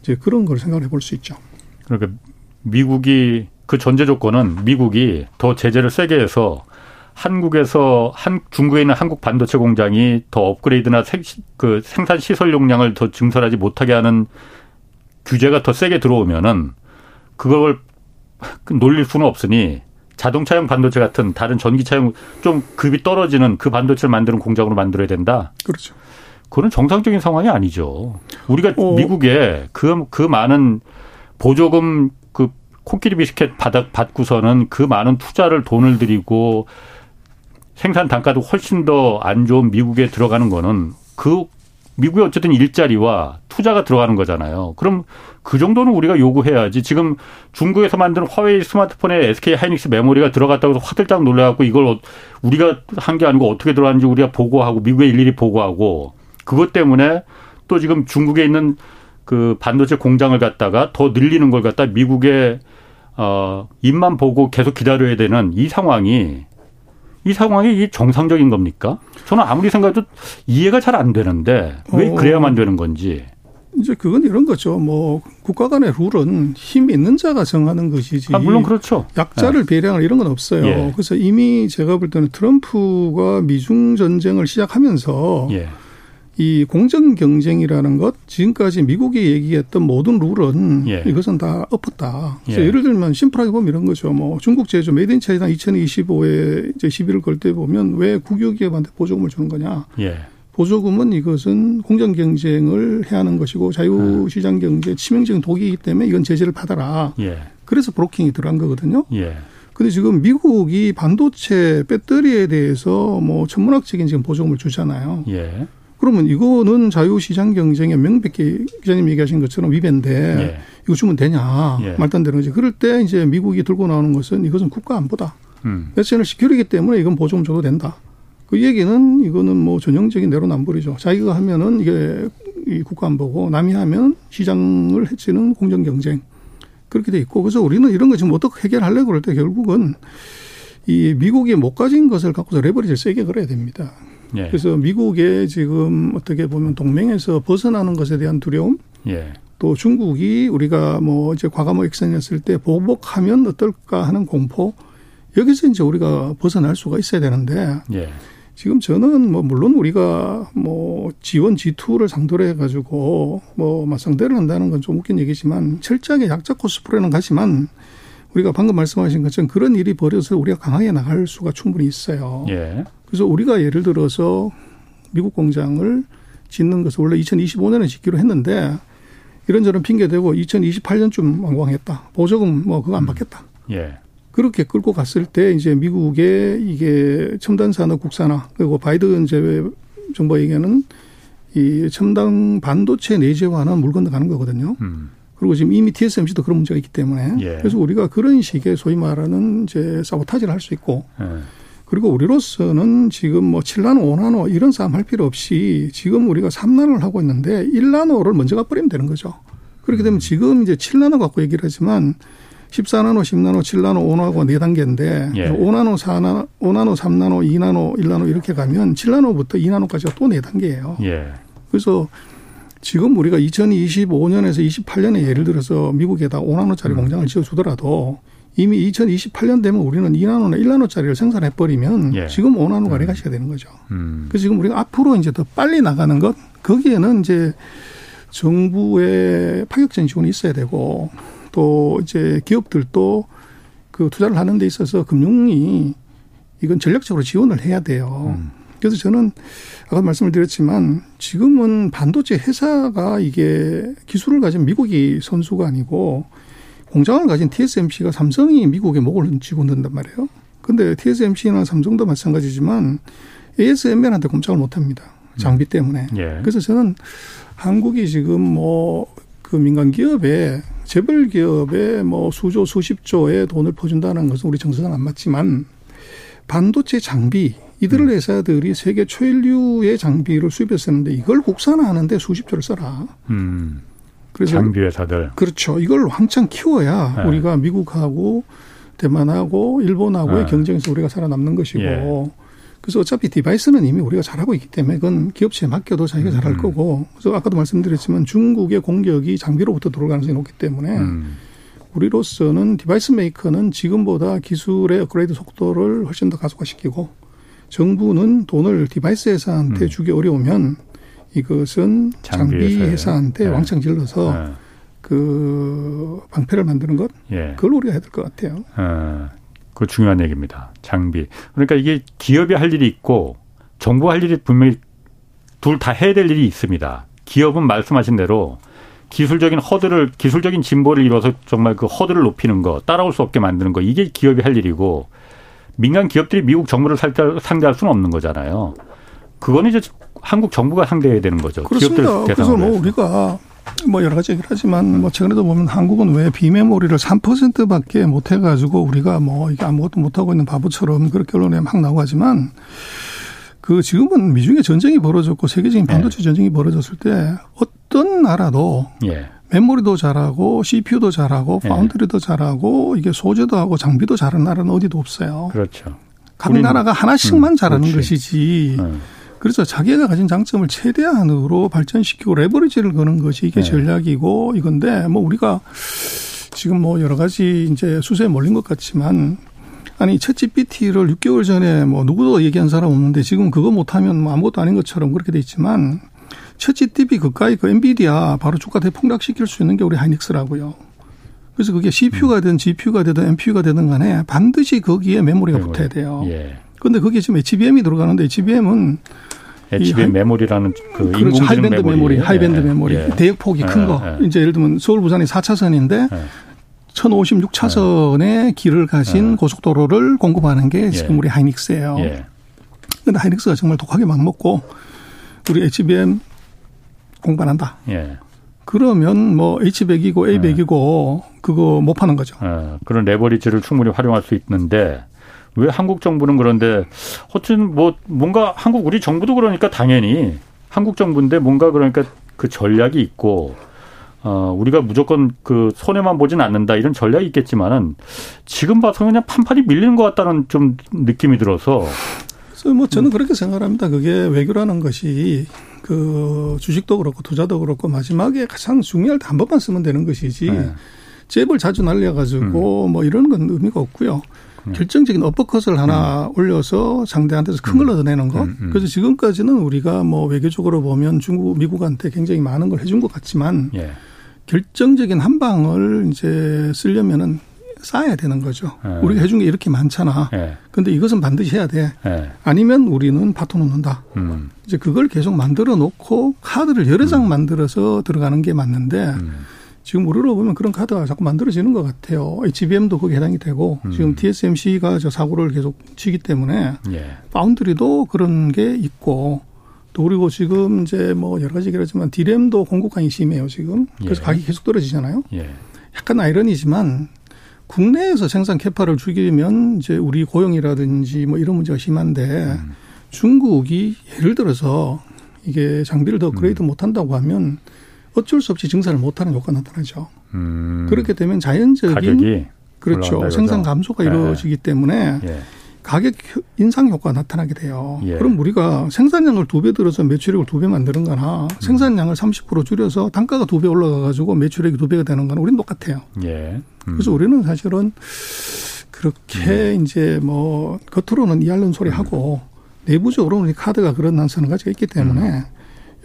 이제 그런 걸 생각을 해볼 수 있죠. 그러니까 미국이 그 전제 조건은 미국이 더 제재를 세게 해서 한국에서 한 중국에 있는 한국 반도체 공장이 더 업그레이드나 생, 그 생산 시설 용량을 더 증설하지 못하게 하는 규제가 더 세게 들어오면은 그걸 *laughs* 놀릴 수는 없으니 자동차용 반도체 같은 다른 전기차용 좀 급이 떨어지는 그 반도체를 만드는 공장으로 만들어야 된다. 그렇죠. 그거는 정상적인 상황이 아니죠. 우리가 어. 미국에 그, 그 많은 보조금 그 코끼리 비스켓 받, 받고서는 그 많은 투자를 돈을 들이고 생산 단가도 훨씬 더 안 좋은 미국에 들어가는 거는 그 미국의 어쨌든 일자리와 투자가 들어가는 거잖아요. 그럼 그 정도는 우리가 요구해야지. 지금 중국에서 만든 화웨이 스마트폰에 SK 하이닉스 메모리가 들어갔다고 해서 화들짝 놀라갖고 이걸 우리가 한 게 아니고 어떻게 들어갔는지 우리가 보고하고 미국에 일일이 보고하고 그것 때문에 또 지금 중국에 있는 그 반도체 공장을 갖다가 더 늘리는 걸 갖다 미국에 어 입만 보고 계속 기다려야 되는 이 상황이 이 상황이 이 정상적인 겁니까? 저는 아무리 생각해도 이해가 잘 안 되는데 왜 어. 그래야만 되는 건지. 이제 그건 이런 거죠. 뭐 국가 간의 룰은 힘 있는 자가 정하는 것이지. 아, 물론 그렇죠. 약자를 네. 배려하는 이런 건 없어요. 예. 그래서 이미 제가 볼 때는 트럼프가 미중 전쟁을 시작하면서 예. 이 공정 경쟁이라는 것 지금까지 미국이 얘기했던 모든 룰은 예. 이것은 다 엎었다. 예. 예를 들면 심플하게 보면 이런 거죠. 뭐 중국 제조 Made in China 2025에 이제 시비를 걸 때 보면 왜 국유기업한테 보조금을 주는 거냐. 예. 보조금은 이것은 공정 경쟁을 해야 하는 것이고 자유시장 경제 치명적인 독이기 때문에 이건 제재를 받아라. 예. 그래서 브로킹이 들어간 거거든요. 예. 근데 지금 미국이 반도체 배터리에 대해서 뭐 천문학적인 지금 보조금을 주잖아요. 예. 그러면 이거는 자유시장 경쟁에 명백히 기자님 얘기하신 것처럼 위배인데 예. 이거 주면 되냐 예. 말도 안 되는 거지. 그럴 때 이제 미국이 들고 나오는 것은 이것은 국가 안보다. 음. 내셔널 시큐리기 때문에 이건 보조금 줘도 된다. 그 얘기는 이거는 뭐 전형적인 내로남불이죠. 자기가 하면은 이게 이 국가 안보고 남이 하면 시장을 해치는 공정 경쟁 그렇게 돼 있고 그래서 우리는 이런 거 지금 어떻게 해결하려고 그럴 때 결국은 이 미국이 못 가진 것을 갖고서 레버리지를 세게 걸어야 됩니다. 예. 그래서 미국의 지금 어떻게 보면 동맹에서 벗어나는 것에 대한 두려움, 예. 또 중국이 우리가 뭐 이제 과감하게 액션했을 때 보복하면 어떨까 하는 공포, 여기서 이제 우리가 벗어날 수가 있어야 되는데 예. 지금 저는 뭐 물론 우리가 뭐 지원 G2를 상대로 해가지고 뭐 맞상대를 한다는 건 좀 웃긴 얘기지만 철저하게 약자 코스프레는 가지만 우리가 방금 말씀하신 것처럼 그런 일이 벌어서 우리가 강하게 나갈 수가 충분히 있어요. 예. 그래서 우리가 예를 들어서 미국 공장을 짓는 것을 원래 2025년에 짓기로 했는데 이런저런 핑계 대고 2028년쯤 완공했다. 보조금 뭐 그거 안 음. 받겠다. 예. 그렇게 끌고 갔을 때 이제 미국의 이게 첨단 산업 국산화 그리고 바이든 제외 정부에게는 이 첨단 반도체 내재화는 물 건너가는 거거든요. 음. 그리고 지금 이미 TSMC도 그런 문제가 있기 때문에 예. 그래서 우리가 그런 식의 소위 말하는 이제 사보타지를 할 수 있고 예. 그리고 우리로서는 지금 뭐 7나노, 5나노 이런 싸움 할 필요 없이 지금 우리가 3나노를 하고 있는데 1나노를 먼저 가버리면 되는 거죠. 그렇게 되면 음. 지금 이제 7나노 갖고 얘기를 하지만 14나노, 10나노, 7나노, 5나노가 네 단계인데 예. 5나노, 4나노, 5나노, 3나노, 2나노, 1나노 이렇게 가면 7나노부터 2나노까지가 또 네 단계예요. 예. 그래서 지금 우리가 2025년에서 28년에 예를 들어서 미국에다 5나노 짜리 음. 공장을 지어주더라도 이미 2028년 되면 우리는 2나노나 1나노짜리를 생산해 버리면 예. 지금 5나노가 음. 레가시가 되는 거죠. 음. 그래서 지금 우리가 앞으로 이제 더 빨리 나가는 것 거기에는 이제 정부의 파격적인 지원이 있어야 되고 또 이제 기업들도 그 투자를 하는 데 있어서 금융이 이건 전략적으로 지원을 해야 돼요. 음. 그래서 저는 아까 말씀을 드렸지만 지금은 반도체 회사가 이게 기술을 가진 미국이 선수가 아니고 공장을 가진 TSMC가 삼성이 미국에 목을 쥐고 있는단 말이에요. 근데 TSMC나 삼성도 마찬가지지만 ASML한테 꼼짝을 못 합니다. 장비 때문에. 예. 그래서 저는 한국이 지금 뭐 그 민간 기업에 재벌 기업에 뭐 수조 수십조의 돈을 퍼준다는 것은 우리 정서상 안 맞지만 반도체 장비 이들 음. 회사들이 세계 초일류의 장비를 수입해서 쓰는데 이걸 국산화하는데 수십 조를 써라. 음. 그래서 장비 회사들 그렇죠. 이걸 왕창 키워야 네. 우리가 미국하고 대만하고 일본하고의 네. 경쟁에서 우리가 살아남는 것이고 예. 그래서 어차피 device는 이미 우리가 잘하고 있기 때문에 그건 기업체에 맡겨도 자기가 잘할 음. 거고 그래서 아까도 말씀드렸지만 중국의 공격이 장비로부터 들어올 가능성이 높기 때문에 음. 우리로서는 device 메이커는 지금보다 기술의 업그레이드 속도를 훨씬 더 가속화시키고 정부는 돈을 device 회사한테 음. 주기 어려우면 이것은 장비, 장비 회사한테 네. 왕창 질러서 네. 그 방패를 만드는 것 예. 그걸 우리가 해야 될 것 같아요. 어, 그 중요한 얘기입니다. 장비. 그러니까 이게 기업이 할 일이 있고 정부 할 일이 분명히 둘 다 해야 될 일이 있습니다. 기업은 말씀하신 대로 기술적인 허들을 기술적인 진보를 이뤄서 정말 그 허들을 높이는 거 따라올 수 없게 만드는 거 이게 기업이 할 일이고 민간 기업들이 미국 정부를 상대할 수는 없는 거잖아요. 그거는 이제 한국 정부가 상대해야 되는 거죠. 그렇습니다. 그래서 뭐 우리가 뭐 여러 가지 얘기를 하지만 뭐 최근에도 보면 한국은 왜 비메모리를 3%밖에 못 해가지고 우리가 뭐 이게 아무것도 못 하고 있는 바보처럼 그렇게 언론에 막 나오고 하지만 그 지금은 미중의 전쟁이 벌어졌고 세계적인 반도체 네. 전쟁이 벌어졌을 때 어떤 나라도 예. 메모리도 잘하고 CPU도 잘하고 예. 파운드리도 잘하고 이게 소재도 하고 장비도 잘하는 나라는 어디도 없어요. 그렇죠. 각 나라가 하나씩만 음, 잘하는 그렇지. 것이지. 음. 그래서 자기가 가진 장점을 최대한으로 발전시키고 레버리지를 거는 것이 이게 네. 전략이고 이건데 뭐 우리가 지금 뭐 여러 가지 이제 수세에 몰린 것 같지만 아니 챗 GPT를 6개월 전에 뭐 누구도 얘기한 사람 없는데 지금 그거 못하면 뭐 아무것도 아닌 것처럼 그렇게 돼 있지만 챗 GTP 그까이 그 엔비디아 바로 주가 대폭락시킬 수 있는 게 우리 하이닉스라고요. 그래서 그게 CPU가 되든 GPU가 되든 NPU가 되든 간에 반드시 거기에 메모리가 메모리. 붙어야 돼요. 예. 그런데 거기에 지금 HBM이 들어가는데 HBM은 HBM 메모리라는 그 그렇죠. 인공지능 high band 메모리, 메모리 high band 예. 메모리, 예. 대역 폭이 큰 예. 거. 예. 이제 예를 들면 서울 부산이 4차선인데 1056차선의 길을 가진 고속도로를 공급하는 게 지금 우리 하이닉스예요. 그런데 하이닉스가 정말 독하게 맘먹고 우리 HBM 공부한다. 예. 그러면 뭐 H100이고 A100이고 예. 그거 못 파는 거죠. 예. 그런 레버리지를 충분히 활용할 수 있는데 왜 한국 정부는 그런데 어쨌든 뭐 뭔가 한국 우리 정부도 그러니까 당연히 한국 정부인데 뭔가 그러니까 그 전략이 있고 어 우리가 무조건 그 손해만 보진 않는다 이런 전략이 있겠지만은 지금 봐서 그냥 판판이 밀리는 것 같다는 좀 느낌이 들어서 그래서 뭐 저는 그렇게 생각합니다. 그게 외교라는 것이 그 주식도 그렇고 투자도 그렇고 마지막에 가장 중요할 때 한 번만 쓰면 되는 것이지 네. 잽을 자주 날려가지고 음. 뭐 이런 건 의미가 없고요. 음. 결정적인 어퍼컷을 하나 음. 올려서 상대한테서 큰걸 음. 얻어내는 것. 음, 음. 그래서 지금까지는 우리가 뭐 외교적으로 보면 중국, 미국한테 굉장히 많은 걸 해준 것 같지만 예. 결정적인 한 방을 이제 쓰려면은 쌓아야 되는 거죠. 예. 우리가 해준 게 이렇게 많잖아. 예. 근데 이것은 반드시 해야 돼. 예. 아니면 우리는 파토 놓는다. 음. 이제 그걸 계속 만들어 놓고 카드를 여러 장 음. 만들어서 들어가는 게 맞는데 음. 지금 우리로 보면 그런 카드가 자꾸 만들어지는 것 같아요. HBM도 거기 해당이 되고 음. 지금 TSMC가 저 사고를 계속 치기 때문에 예. 파운드리도 그런 게 있고 또 그리고 지금 이제 뭐 여러 가지 얘기하지만 디램도 공급관이 심해요 지금. 그래서 예. 가격이 계속 떨어지잖아요. 예. 약간 아이러니지만 국내에서 생산 캐파를 줄이면 이제 우리 고용이라든지 뭐 이런 문제가 심한데 음. 중국이 예를 들어서 이게 장비를 더 업그레이드 음. 못한다고 하면 어쩔 수 없이 증산을 못하는 효과가 나타나죠. 음. 그렇게 되면 자연적인 그렇죠 생산 감소가 네. 이루어지기 때문에 예. 가격 인상 효과가 나타나게 돼요. 예. 그럼 우리가 생산량을 두 배 들어서 매출액을 두 배 만드는 거나 음. 생산량을 30% 줄여서 단가가 두 배 올라가 가지고 매출액이 두 배가 되는 거는 우리는 똑같아요. 예. 음. 그래서 우리는 사실은 그렇게 음. 이제 뭐 겉으로는 이할는 소리 하고 내부적으로는 이 카드가 그런 난서는 가지가 있기 때문에 음.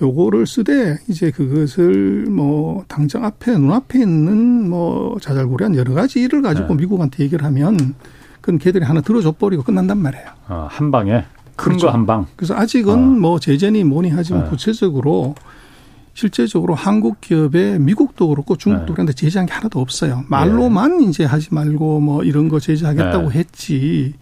요거를 쓰되 이제 그것을 뭐 당장 앞에 눈앞에 있는 뭐 자잘구레한 여러 가지 일을 가지고 네. 미국한테 얘기를 하면 그건 걔들이 하나 들어줘 버리고 끝난단 말이에요. 어, 한 방에 큰 거한 그렇죠. 방. 그래서 아직은 어. 뭐 제재니 뭐니 하지만 네. 구체적으로 실제적으로 한국 기업에 미국도 그렇고 중국도 네. 그런데 제재한 게 하나도 없어요. 말로만 네. 이제 하지 말고 뭐 이런 거 제재하겠다고 네. 했지.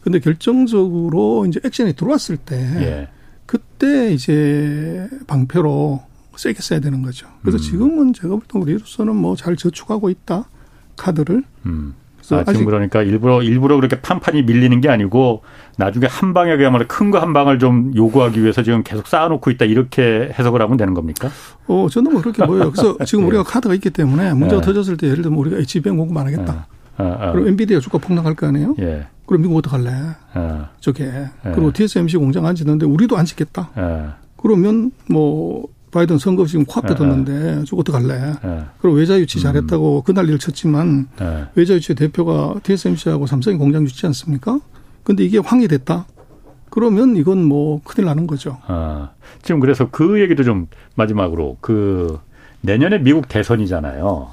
근데 결정적으로 이제 액션이 들어왔을 때 예. 그때 이제 방패로 세게 써야 되는 거죠. 그래서 음. 지금은 제가 볼 때 우리로서는 뭐 잘 저축하고 있다 카드를. 음. 아, 지금 그러니까 일부러 일부러 그렇게 판판이 밀리는 게 아니고 나중에 한 방에 그야말로 큰 거 한 방을 좀 요구하기 위해서 지금 계속 쌓아놓고 있다 이렇게 해석을 하면 되는 겁니까? 어, 저는 뭐 그렇게 보여요. 그래서 *laughs* 지금 예. 우리가 카드가 있기 때문에 문제가 예. 터졌을 때 예를 들면 우리가 HBM 공급 안 하겠다. 예. 아, 아. 그럼 엔비디아 주가 폭락할 거 아니에요? 예. 그럼 미국 어떡할래? 아. 저게. 예. 그리고 TSMC 공장 안 짓는데 우리도 안 짓겠다. 예. 그러면 뭐 바이든 선거 지금 코앞에 뒀는데 저거 어떡할래? 그리고 외자 유치 잘했다고 음. 그 난리를 쳤지만 외자 유치 대표가 TSMC하고 삼성이 공장 유치 않습니까? 근데 이게 황해됐다. 그러면 이건 뭐 큰일 나는 거죠. 아, 지금 그래서 그 얘기도 좀 마지막으로 그 내년에 미국 대선이잖아요.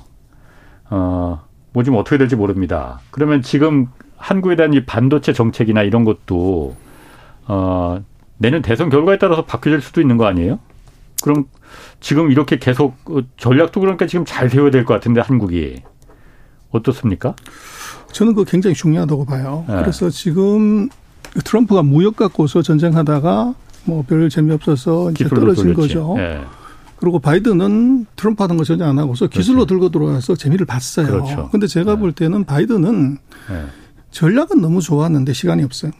어, 뭐 지금 어떻게 될지 모릅니다. 그러면 지금 한국에 대한 이 반도체 정책이나 이런 것도 어, 내년 대선 결과에 따라서 바뀌어질 수도 있는 거 아니에요? 그럼 지금 이렇게 계속 어, 전략도 그러니까 지금 잘 세워야 될 것 같은데 한국이 어떻습니까? 저는 그거 굉장히 중요하다고 봐요. 네. 그래서 지금 트럼프가 무역 갖고서 전쟁하다가 뭐 별 재미없어서 이제 떨어진 돌렸지. 거죠. 네. 그리고 바이든은 트럼프 하던 거 전혀 안 하고서 기술로 그렇죠. 들고 들어와서 재미를 봤어요. 그렇죠. 근데 제가 네. 볼 때는 바이든은 네. 전략은 너무 좋았는데 시간이 없어요.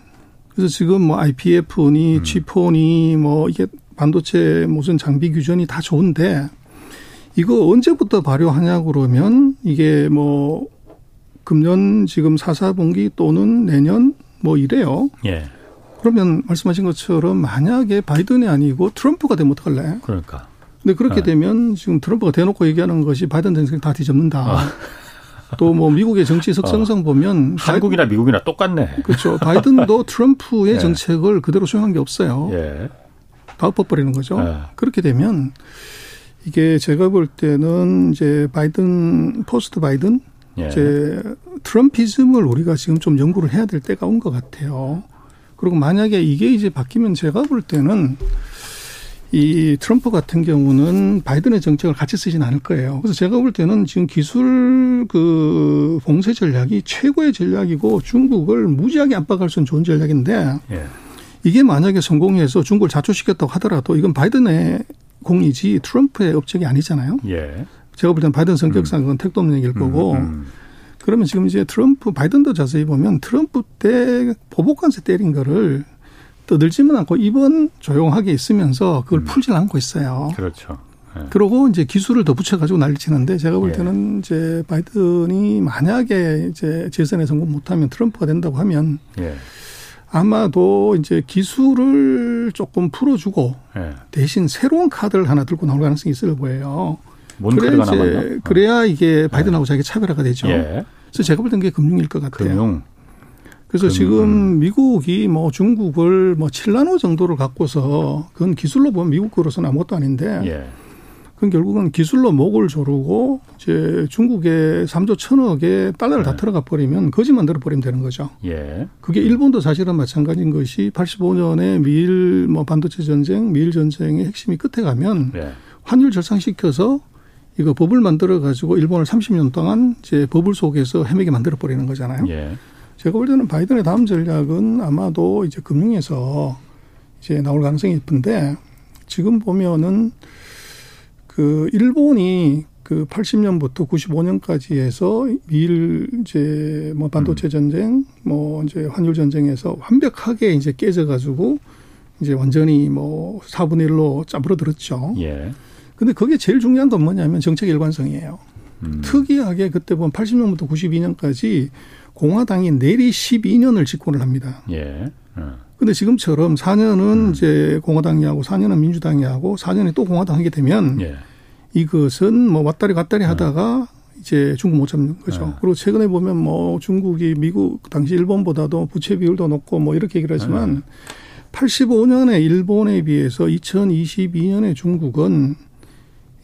그래서 지금 뭐 IPF니 음. G폰이 뭐 이게 반도체 무슨 장비 규정이 다 좋은데 이거 언제부터 발효하냐 그러면 이게 뭐 금년 지금 사사분기 또는 내년 뭐 이래요. 예. 그러면 말씀하신 것처럼 만약에 바이든이 아니고 트럼프가 되면 어떡할래? 그러니까. 근데 그렇게 네. 되면 지금 트럼프가 대놓고 얘기하는 것이 바이든 정책 다 뒤집는다. 아. 또뭐 미국의 정치 석성성 어. 보면 한국이나 미국이나 똑같네. 그렇죠. 바이든도 트럼프의 예. 정책을 그대로 수용한 게 없어요. 예. 다 엎어버리는 거죠. 예. 그렇게 되면 이게 제가 볼 때는 이제 바이든 post 바이든 예. 이제 Trumpism을 우리가 지금 좀 연구를 해야 될 때가 온 것 같아요. 그리고 만약에 이게 이제 바뀌면 제가 볼 때는 이 트럼프 같은 경우는 바이든의 정책을 같이 쓰진 않을 거예요. 그래서 제가 볼 때는 지금 기술 그 봉쇄 전략이 최고의 전략이고 중국을 무지하게 압박할 수 있는 좋은 전략인데 예. 이게 만약에 성공해서 중국을 자초시켰다고 하더라도 이건 바이든의 공이지 트럼프의 업적이 아니잖아요. 예. 제가 볼 때는 바이든 성격상 그건 택도 없는 얘기일 거고. 음, 음. 그러면 지금 이제 트럼프 바이든도 자세히 보면 트럼프 때 보복관세 때린 거를 떠들지만 않고 이번 조용하게 있으면서 그걸 음. 풀질 않고 있어요. 그렇죠. 네. 그러고 이제 기술을 더 붙여가지고 난리 치는데 제가 볼 예. 때는 예. 이제 바이든이 만약에 이제 재선에 성공 못하면 트럼프가 된다고 하면 예. 아마도 이제 기술을 조금 풀어주고 예. 대신 새로운 카드를 하나 들고 나올 가능성이 있을 거예요. 그래 이제 그래야 이게 바이든하고 예. 자기 차별화가 되죠. 예. 그래서 제가 볼 때는 그게 금융일 것 같아요. 금융. 그래서 금융. 지금 미국이 뭐 중국을 뭐 7나노 정도를 갖고서 그건 기술로 보면 미국으로서는 아무것도 아닌데 예. 그건 결국은 기술로 목을 조르고 이제 중국에 3조 천억의 달러를 네. 다 들어가 버리면 거지 만들어 버리면 되는 거죠. 예. 그게 일본도 사실은 마찬가지인 것이 85년에 미일 뭐 반도체 전쟁, 미일 전쟁의 핵심이 끝에 가면 예. 환율 절상시켜서 이거 법을 만들어 가지고 일본을 30년 동안 이제 법을 속에서 헤매게 만들어 버리는 거잖아요. 예. 제가 볼 때는 바이든의 다음 전략은 아마도 이제 금융에서 이제 나올 가능성이 있는데 지금 보면은 그 일본이 그 80년부터 95년까지 해서 미일 이제 뭐 반도체 음. 전쟁, 뭐 이제 환율 전쟁에서 완벽하게 이제 깨져 가지고 이제 완전히 뭐 4분의 1로 짜부러들었죠. 예. 근데 그게 제일 중요한 건 뭐냐면 정책 일관성이에요. 음. 특이하게 그때 보면 80년부터 92년까지 공화당이 내리 12년을 집권을 합니다. 예. 어. 근데 지금처럼 4년은 음. 이제 공화당이 하고 4년은 민주당이 하고 4년에 또 공화당 하게 되면 예. 이것은 뭐 왔다리 갔다리 어. 하다가 이제 중국 못 잡는 거죠. 예. 그리고 최근에 보면 뭐 중국이 미국 당시 일본보다도 부채 비율도 높고 뭐 이렇게 얘기를 하지만 85년에 일본에 비해서 2022년에 중국은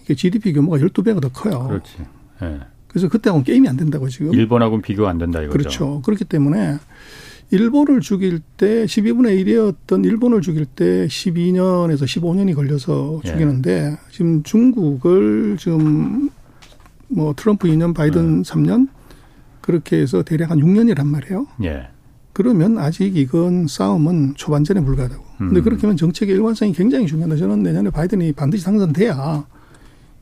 이게 GDP 규모가 12배가 더 커요. 그렇지. 예. 그래서 그때하고는 게임이 안 된다고 지금. 일본하고는 비교가 안 된다 이거죠. 그렇죠. 그렇기 때문에 일본을 죽일 때 12분의 1이었던 일본을 죽일 때 12년에서 15년이 걸려서 예. 죽이는데 예. 지금 중국을 지금 뭐 트럼프 2년 바이든 음. 3년 그렇게 해서 대략 한 6년이란 말이에요. 예. 그러면 아직 이건 싸움은 초반전에 불과하다고. 음. 근데 그렇게 하면 정책의 일관성이 굉장히 중요하다. 저는 내년에 바이든이 반드시 당선돼야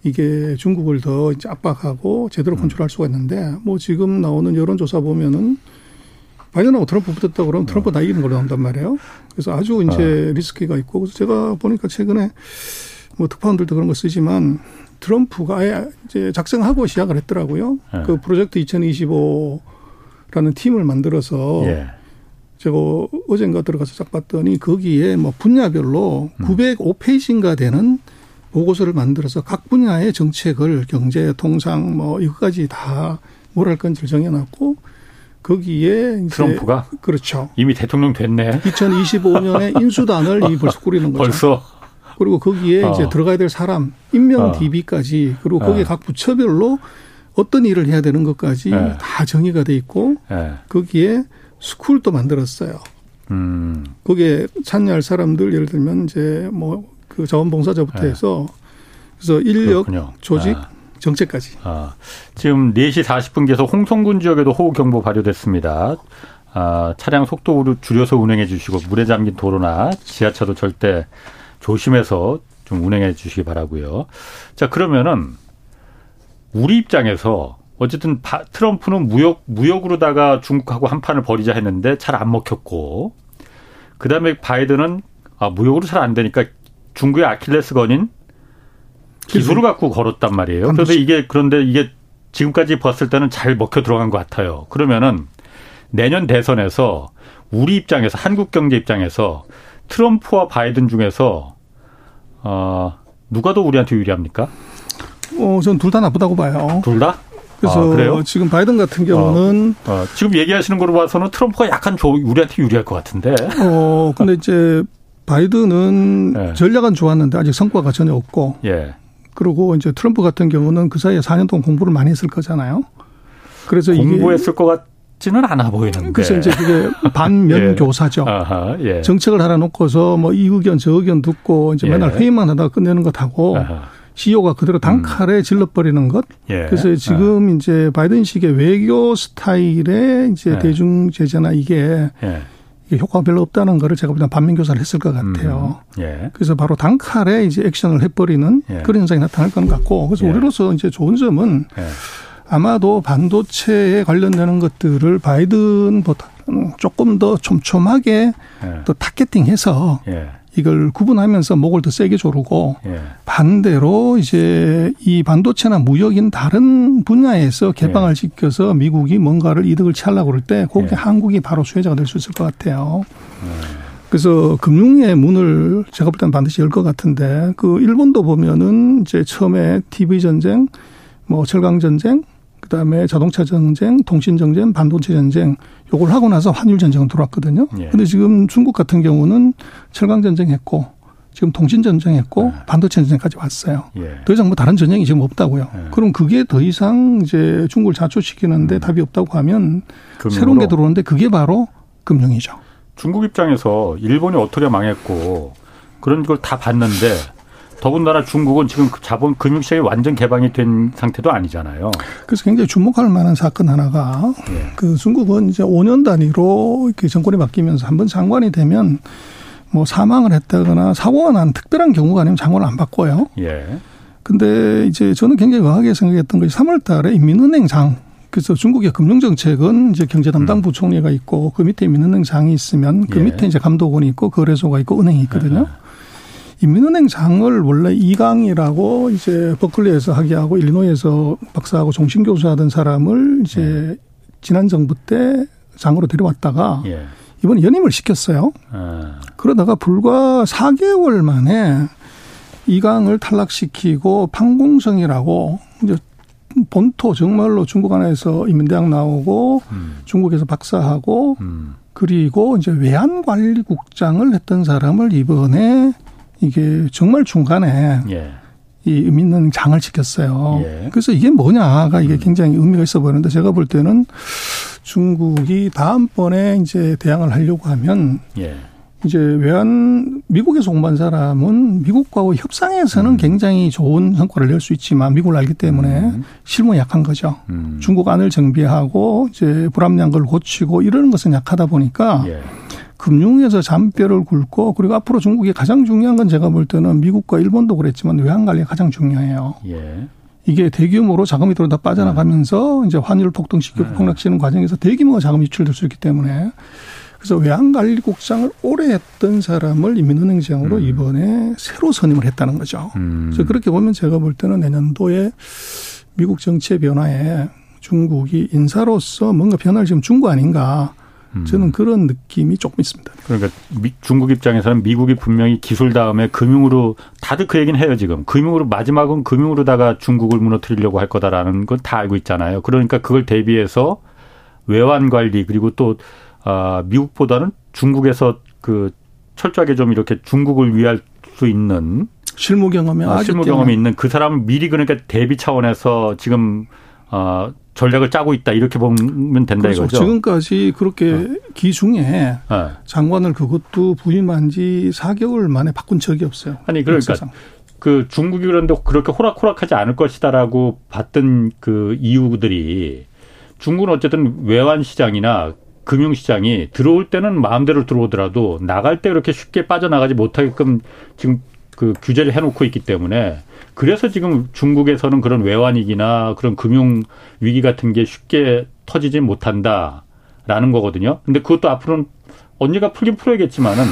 이게 중국을 더 이제 압박하고 제대로 음. 컨트롤할 수가 있는데 뭐 지금 나오는 여론조사 보면은 바이든하고 트럼프 붙었다 그러면 트럼프 다 이기는 걸로 나온단 말이에요. 그래서 아주 이제 어. 리스크가 있고 그래서 제가 보니까 최근에 뭐 특파원들도 그런 거 쓰지만 트럼프가 아예 이제 작성하고 시작을 했더라고요. 네. 그 프로젝트 2025라는 팀을 만들어서 예. 제가 어젠가 들어가서 쫙 봤더니 거기에 뭐 분야별로 음. 905페이지인가 되는 보고서를 만들어서 각 분야의 정책을 경제, 통상 뭐 이것까지 다 뭘 할 건지를 정해놨고 거기에 트럼프가 그렇죠. 이미 대통령 됐네. 2025년에 *laughs* 인수단을 이 벌써 꾸리는 거죠. 벌써 그리고 거기에 어. 이제 들어가야 될 사람, 임명 어. DB까지 그리고 거기에 어. 각 부처별로 어떤 일을 해야 되는 것까지 네. 다 정의가 돼 있고 네. 거기에 스쿨도 만들었어요. 음. 거기에 참여할 사람들 예를 들면 이제 뭐 그 자원봉사자부터 네. 해서 그래서 인력, 그렇군요. 조직, 아. 정책까지. 아. 지금 4시 40분께서 홍성군 지역에도 호우 경보 발효됐습니다. 아, 차량 속도를 줄여서 운행해 주시고 물에 잠긴 도로나 지하철도 절대 조심해서 좀 운행해 주시기 바라고요. 자, 그러면은 우리 입장에서 어쨌든 바, 트럼프는 무역 무역으로다가 중국하고 한 판을 벌이자 했는데 잘 안 먹혔고 그다음에 바이든은 아 무역으로 잘 안 되니까 중국의 아킬레스건인 기술을 갖고 걸었단 말이에요. 그런데 이게 그런데 이게 지금까지 봤을 때는 잘 먹혀 들어간 것 같아요. 그러면은 내년 대선에서 우리 입장에서 한국 경제 입장에서 트럼프와 바이든 중에서 어 누가 더 우리한테 유리합니까? 어, 전 둘 다 나쁘다고 봐요. 둘 다? 그래서 아, 지금 바이든 같은 경우는 어, 어, 지금 얘기하시는 거로 봐서는 트럼프가 약간 조, 우리한테 유리할 것 같은데. 어 근데 이제 바이든은 예. 전략은 좋았는데 아직 성과가 전혀 없고. 예. 그리고 이제 트럼프 같은 경우는 그 사이에 4년 동안 공부를 많이 했을 거잖아요. 그래서 공부했을 것 같 지는 않아 보이는데. 그래서 이제 그게 반면 *laughs* 예. 교사죠. 아하, 예. 정책을 하나 놓고서 뭐 이 의견 저 의견 듣고 이제 맨날 예. 회의만 하다가 끝내는 것하고. CEO가 그대로 단칼에 음. 질러버리는 것. 예. 그래서 지금 예. 이제 바이든식의 외교 스타일의 이제 예. 대중 제재나 이게 예. 이게 효과가 별로 없다는 거를 제가 보다 반면 교사를 했을 것 같아요. 음. 예. 그래서 바로 단칼에 이제 액션을 해버리는 예. 그런 현상이 나타날 것 같고 그래서 우리로서 이제 좋은 점은 아마도 반도체에 관련되는 것들을 바이든보다 조금 더 촘촘하게 또 타겟팅해서 이걸 구분하면서 목을 더 세게 조르고 예. 반대로 이제 이 반도체나 무역인 다른 분야에서 개방을 예. 시켜서 미국이 뭔가를 이득을 취하려고 그럴 때 거기 예. 한국이 바로 수혜자가 될 수 있을 것 같아요. 예. 그래서 금융의 문을 제가 볼 때는 반드시 열 것 같은데 그 일본도 보면은 이제 처음에 TV 전쟁, 뭐 철강 전쟁, 그다음에 자동차 전쟁, 통신 전쟁, 반도체 전쟁 요걸 하고 나서 환율 전쟁은 들어왔거든요. 예. 근데 지금 중국 같은 경우는 철강 전쟁 했고 지금 통신 전쟁 했고 예. 반도체 전쟁까지 왔어요. 예. 더 이상 뭐 다른 전쟁이 지금 없다고요. 예. 그럼 그게 더 이상 이제 중국을 자초시키는데 음. 답이 없다고 하면 금융으로. 새로운 게 들어오는데 그게 바로 금융이죠. 중국 입장에서 일본이 어떻게 망했고 그런 걸 다 봤는데 더군다나 중국은 지금 그 자본 금융시장이 완전 개방이 된 상태도 아니잖아요. 그래서 굉장히 주목할 만한 사건 하나가 예. 그 중국은 이제 5년 단위로 이렇게 정권이 바뀌면서 한 번 장관이 되면 뭐 사망을 했다거나 사고가 난 특별한 경우가 아니면 장관을 안 바꿔요. 예. 근데 이제 저는 굉장히 강하게 생각했던 것이 3월 달에 인민은행장 그래서 중국의 금융정책은 이제 경제 담당 음. 부총리가 있고 그 밑에 민은행장이 있으면 그 예. 밑에 이제 감독원이 있고 거래소가 있고 은행이 있거든요. 예. 인민은행 장을 원래 이강이라고 이제 버클리에서 학위하고 일리노이에서 박사하고 종신 교수 하던 사람을 이제 네. 지난 정부 때 장으로 데려왔다가 예. 이번에 연임을 시켰어요. 아. 그러다가 불과 4개월 만에 이강을 탈락시키고 판공성이라고 이제 본토 정말로 중국 안에서 인민대학 나오고 음. 중국에서 박사하고 음. 그리고 이제 외환관리국장을 했던 사람을 이번에 이게 정말 중간에 예. 이 의미 있는 장을 지켰어요. 예. 그래서 이게 뭐냐가 이게 음. 굉장히 의미가 있어 보이는데 제가 볼 때는 중국이 다음번에 이제 대항을 하려고 하면 예. 이제 외환 미국에서 공부한 사람은 미국과의 협상에서는 음. 굉장히 좋은 성과를 낼 수 있지만 미국을 알기 때문에 음. 실무 약한 거죠. 음. 중국 안을 정비하고 이제 불합리한 걸 고치고 이러는 것은 약하다 보니까 예. 금융에서 잔뼈를 굵고 그리고 앞으로 중국이 가장 중요한 건 제가 볼 때는 미국과 일본도 그랬지만 외환 관리가 가장 중요해요. 예. 이게 대규모로 자금이 들어다 빠져나가면서 네. 이제 환율 폭등시키고 네. 폭락시키는 과정에서 대규모 자금이 유출될 수 있기 때문에 그래서 외환관리국장을 오래 했던 사람을 인민은행장으로 음. 이번에 새로 선임을 했다는 거죠. 음. 그래서 그렇게 보면 제가 볼 때는 내년도에 미국 정치의 변화에 중국이 인사로서 뭔가 변화를 지금 준 거 아닌가. 음. 저는 그런 느낌이 조금 있습니다. 그러니까 미, 중국 입장에서는 미국이 분명히 기술 다음에 금융으로 다들 그 얘기는 해요 지금 금융으로 마지막은 금융으로다가 중국을 무너뜨리려고 할 거다라는 건 다 알고 있잖아요. 그러니까 그걸 대비해서 외환 관리 그리고 또 아, 미국보다는 중국에서 그 철저하게 좀 이렇게 중국을 위할 수 있는 실무 경험이 아, 실무 경험이 있는 그 사람은 미리 그러니까 대비 차원에서 지금 어, 전략을 짜고 있다 이렇게 보면 된다 그렇죠. 이거죠. 지금까지 그렇게 어. 기중에 네. 장관을 그것도 부임한 지 4개월 만에 바꾼 적이 없어요. 아니 그러니까 역사상. 그 중국이 그런데 그렇게 호락호락하지 않을 것이다라고 봤던 그 이유들이 중국은 어쨌든 외환 시장이나 금융 시장이 들어올 때는 마음대로 들어오더라도 나갈 때 그렇게 쉽게 빠져나가지 못하게끔 지금 그 규제를 해놓고 있기 때문에 그래서 지금 중국에서는 그런 외환위기나 그런 금융 위기 같은 게 쉽게 터지지 못한다라는 거거든요. 근데 그것도 앞으로는 언니가 풀긴 풀어야겠지만은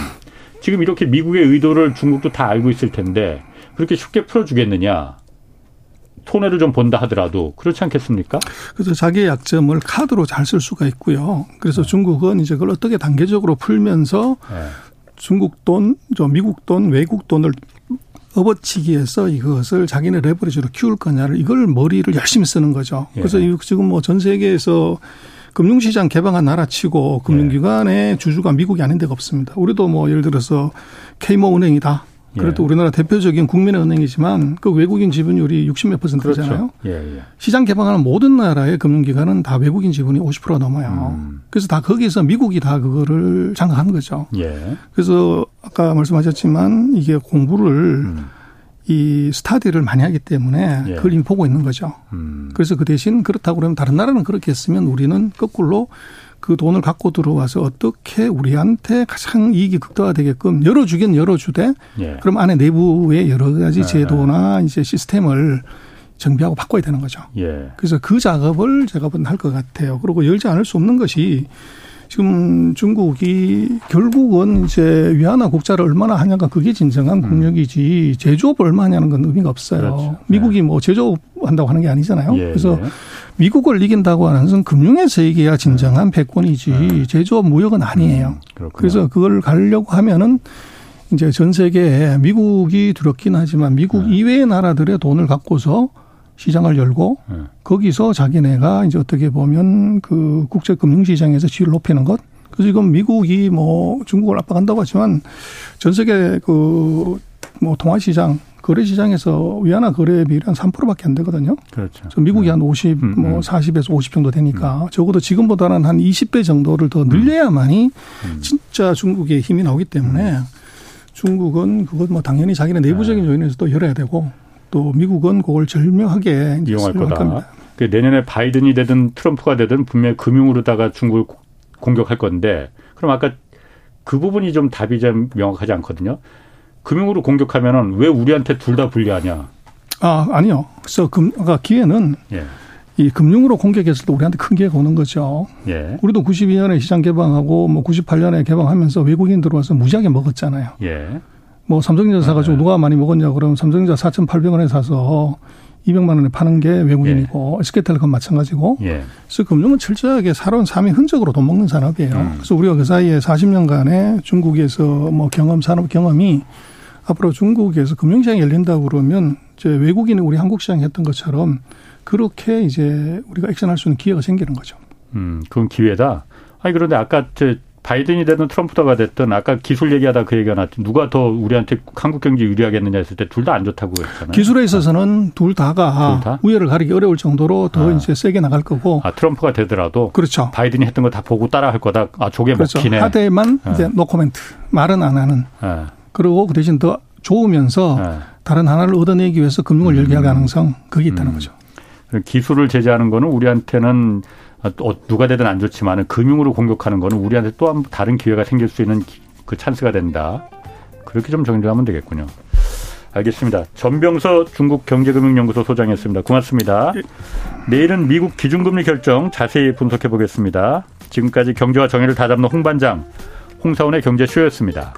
지금 이렇게 미국의 의도를 중국도 다 알고 있을 텐데 그렇게 쉽게 풀어주겠느냐. 손해를 좀 본다 하더라도 그렇지 않겠습니까? 그래서 자기의 약점을 카드로 잘 쓸 수가 있고요. 그래서 네. 중국은 이제 그걸 어떻게 단계적으로 풀면서 네. 중국 돈, 저 미국 돈, 외국 돈을 업어치기해서 이것을 자기네 레버리지로 키울 거냐를 이걸 머리를 열심히 쓰는 거죠. 예. 그래서 지금 뭐 전 세계에서 금융시장 개방한 나라치고 금융기관의 예. 주주가 미국이 아닌 데가 없습니다. 우리도 뭐 예를 들어서 K모 은행이다. 그래도 예. 우리나라 대표적인 국민은행이지만 그 외국인 지분율이 60몇 퍼센트잖아요. 그렇죠. 예, 예. 시장 개방하는 모든 나라의 금융기관은 다 외국인 지분이 50% 넘어요. 음. 그래서 다 거기서 미국이 다 그거를 장악하는 거죠. 예. 그래서 아까 말씀하셨지만 이게 공부를 음. 이 스타디를 많이 하기 때문에 예. 그걸 이미 보고 있는 거죠. 음. 그래서 그 대신 그렇다고 그러면 다른 나라는 그렇게 했으면 우리는 거꾸로 그 돈을 갖고 들어와서 어떻게 우리한테 가장 이익이 극대화되게끔 열어주긴 열어주되 예. 그럼 안에 내부의 여러 가지 네. 제도나 이제 시스템을 정비하고 바꿔야 되는 거죠. 예. 그래서 그 작업을 제가 할것 같아요. 그리고 열지 않을 수 없는 것이 지금 중국이 결국은 이제 위안화 국자를 얼마나 하냐가 그게 진정한 음. 국력이지 제조업을 얼마 하냐는 건 의미가 없어요. 그렇죠. 미국이 네. 뭐 제조업 한다고 하는 게 아니잖아요. 예, 그래서 예. 미국을 이긴다고 하는 것은 금융에서 이게야 진정한 패권이지 네. 제조업 무역은 아니에요. 음, 그래서 그걸 가려고 하면은 이제 전 세계에 미국이 두렵긴 하지만 미국 네. 이외의 나라들의 돈을 갖고서 시장을 열고 네. 거기서 자기네가 이제 어떻게 보면 그 국제 금융 시장에서 지위를 높이는 것. 그래서 지금 미국이 뭐 중국을 압박한다고 하지만 전 세계 그 뭐 통화 시장 거래 시장에서 위안화 거래 비율이 한 3%밖에 안 되거든요. 그렇죠. 미국이 네. 한 50, 음, 뭐 40에서 음. 50 정도 되니까 음. 적어도 지금보다는 한 20배 정도를 더 늘려야만이 음. 진짜 중국의 힘이 나오기 때문에 음. 중국은 그것 뭐 당연히 자기네 내부적인 네. 요인에서도 열어야 되고 또 미국은 그걸 절묘하게 이용할 거다. 겁니다. 그 내년에 바이든이 되든 트럼프가 되든 분명히 금융으로다가 중국을 공격할 건데 그럼 아까 그 부분이 좀 답이 좀 명확하지 않거든요. 금융으로 공격하면은 왜 우리한테 둘 다 불리하냐? 아 아니요. 그래서 금 아까 기회는 예. 이 금융으로 공격했을 때 우리한테 큰 기회가 오는 거죠. 예. 우리도 92년에 시장 개방하고 뭐 98년에 개방하면서 외국인 들어와서 무지하게 먹었잖아요. 예. 뭐 삼성전자 사가지고 네. 누가 많이 먹었냐 그러면 삼성전자 4,800원에 사서 200만 원에 파는 게 외국인이고 예. SK텔레콤 마찬가지고 예. 그래서 금융은 철저하게 살아온 삶의 흔적으로 돈 먹는 산업이에요. 음. 그래서 우리가 그 사이에 40년간의 중국에서 뭐 경험 산업 경험이 앞으로 중국에서 금융시장이 열린다고 그러면 이제 외국인이 우리 한국 시장에 했던 것처럼 그렇게 이제 우리가 액션할 수 있는 기회가 생기는 거죠. 음, 그건 기회다. 아니 그런데 아까 저 바이든이 되든 트럼프가 됐든 아까 기술 얘기하다 그 얘기가 나왔지 누가 더 우리한테 한국 경제 유리하겠느냐 했을 때 둘 다 안 좋다고 했잖아요. 기술에 있어서는 둘 다가 둘 다? 우열을 가리기 어려울 정도로 더 아. 이제 세게 나갈 거고. 아 트럼프가 되더라도 그렇죠. 바이든이 했던 거 다 보고 따라 할 거다. 아 저게 그렇죠. 먹히네. 하대만 네. 이제 노코멘트 말은 안 하는. 네. 그리고 그 대신 더 좋으면서 네. 다른 하나를 얻어내기 위해서 금융을 음. 열게 할 가능성 그게 있다는 음. 거죠. 기술을 제재하는 거는 우리한테는 어, 아, 누가 되든 안 좋지만 금융으로 공격하는 거는 우리한테 또 한 다른 기회가 생길 수 있는 그 찬스가 된다. 그렇게 좀 정리하면 되겠군요. 알겠습니다. 전병서 중국 경제금융연구소 소장이었습니다. 고맙습니다. 예. 내일은 미국 기준금리 결정 자세히 분석해 보겠습니다. 지금까지 경제와 정의를 다잡는 홍반장 홍사원의 경제쇼였습니다.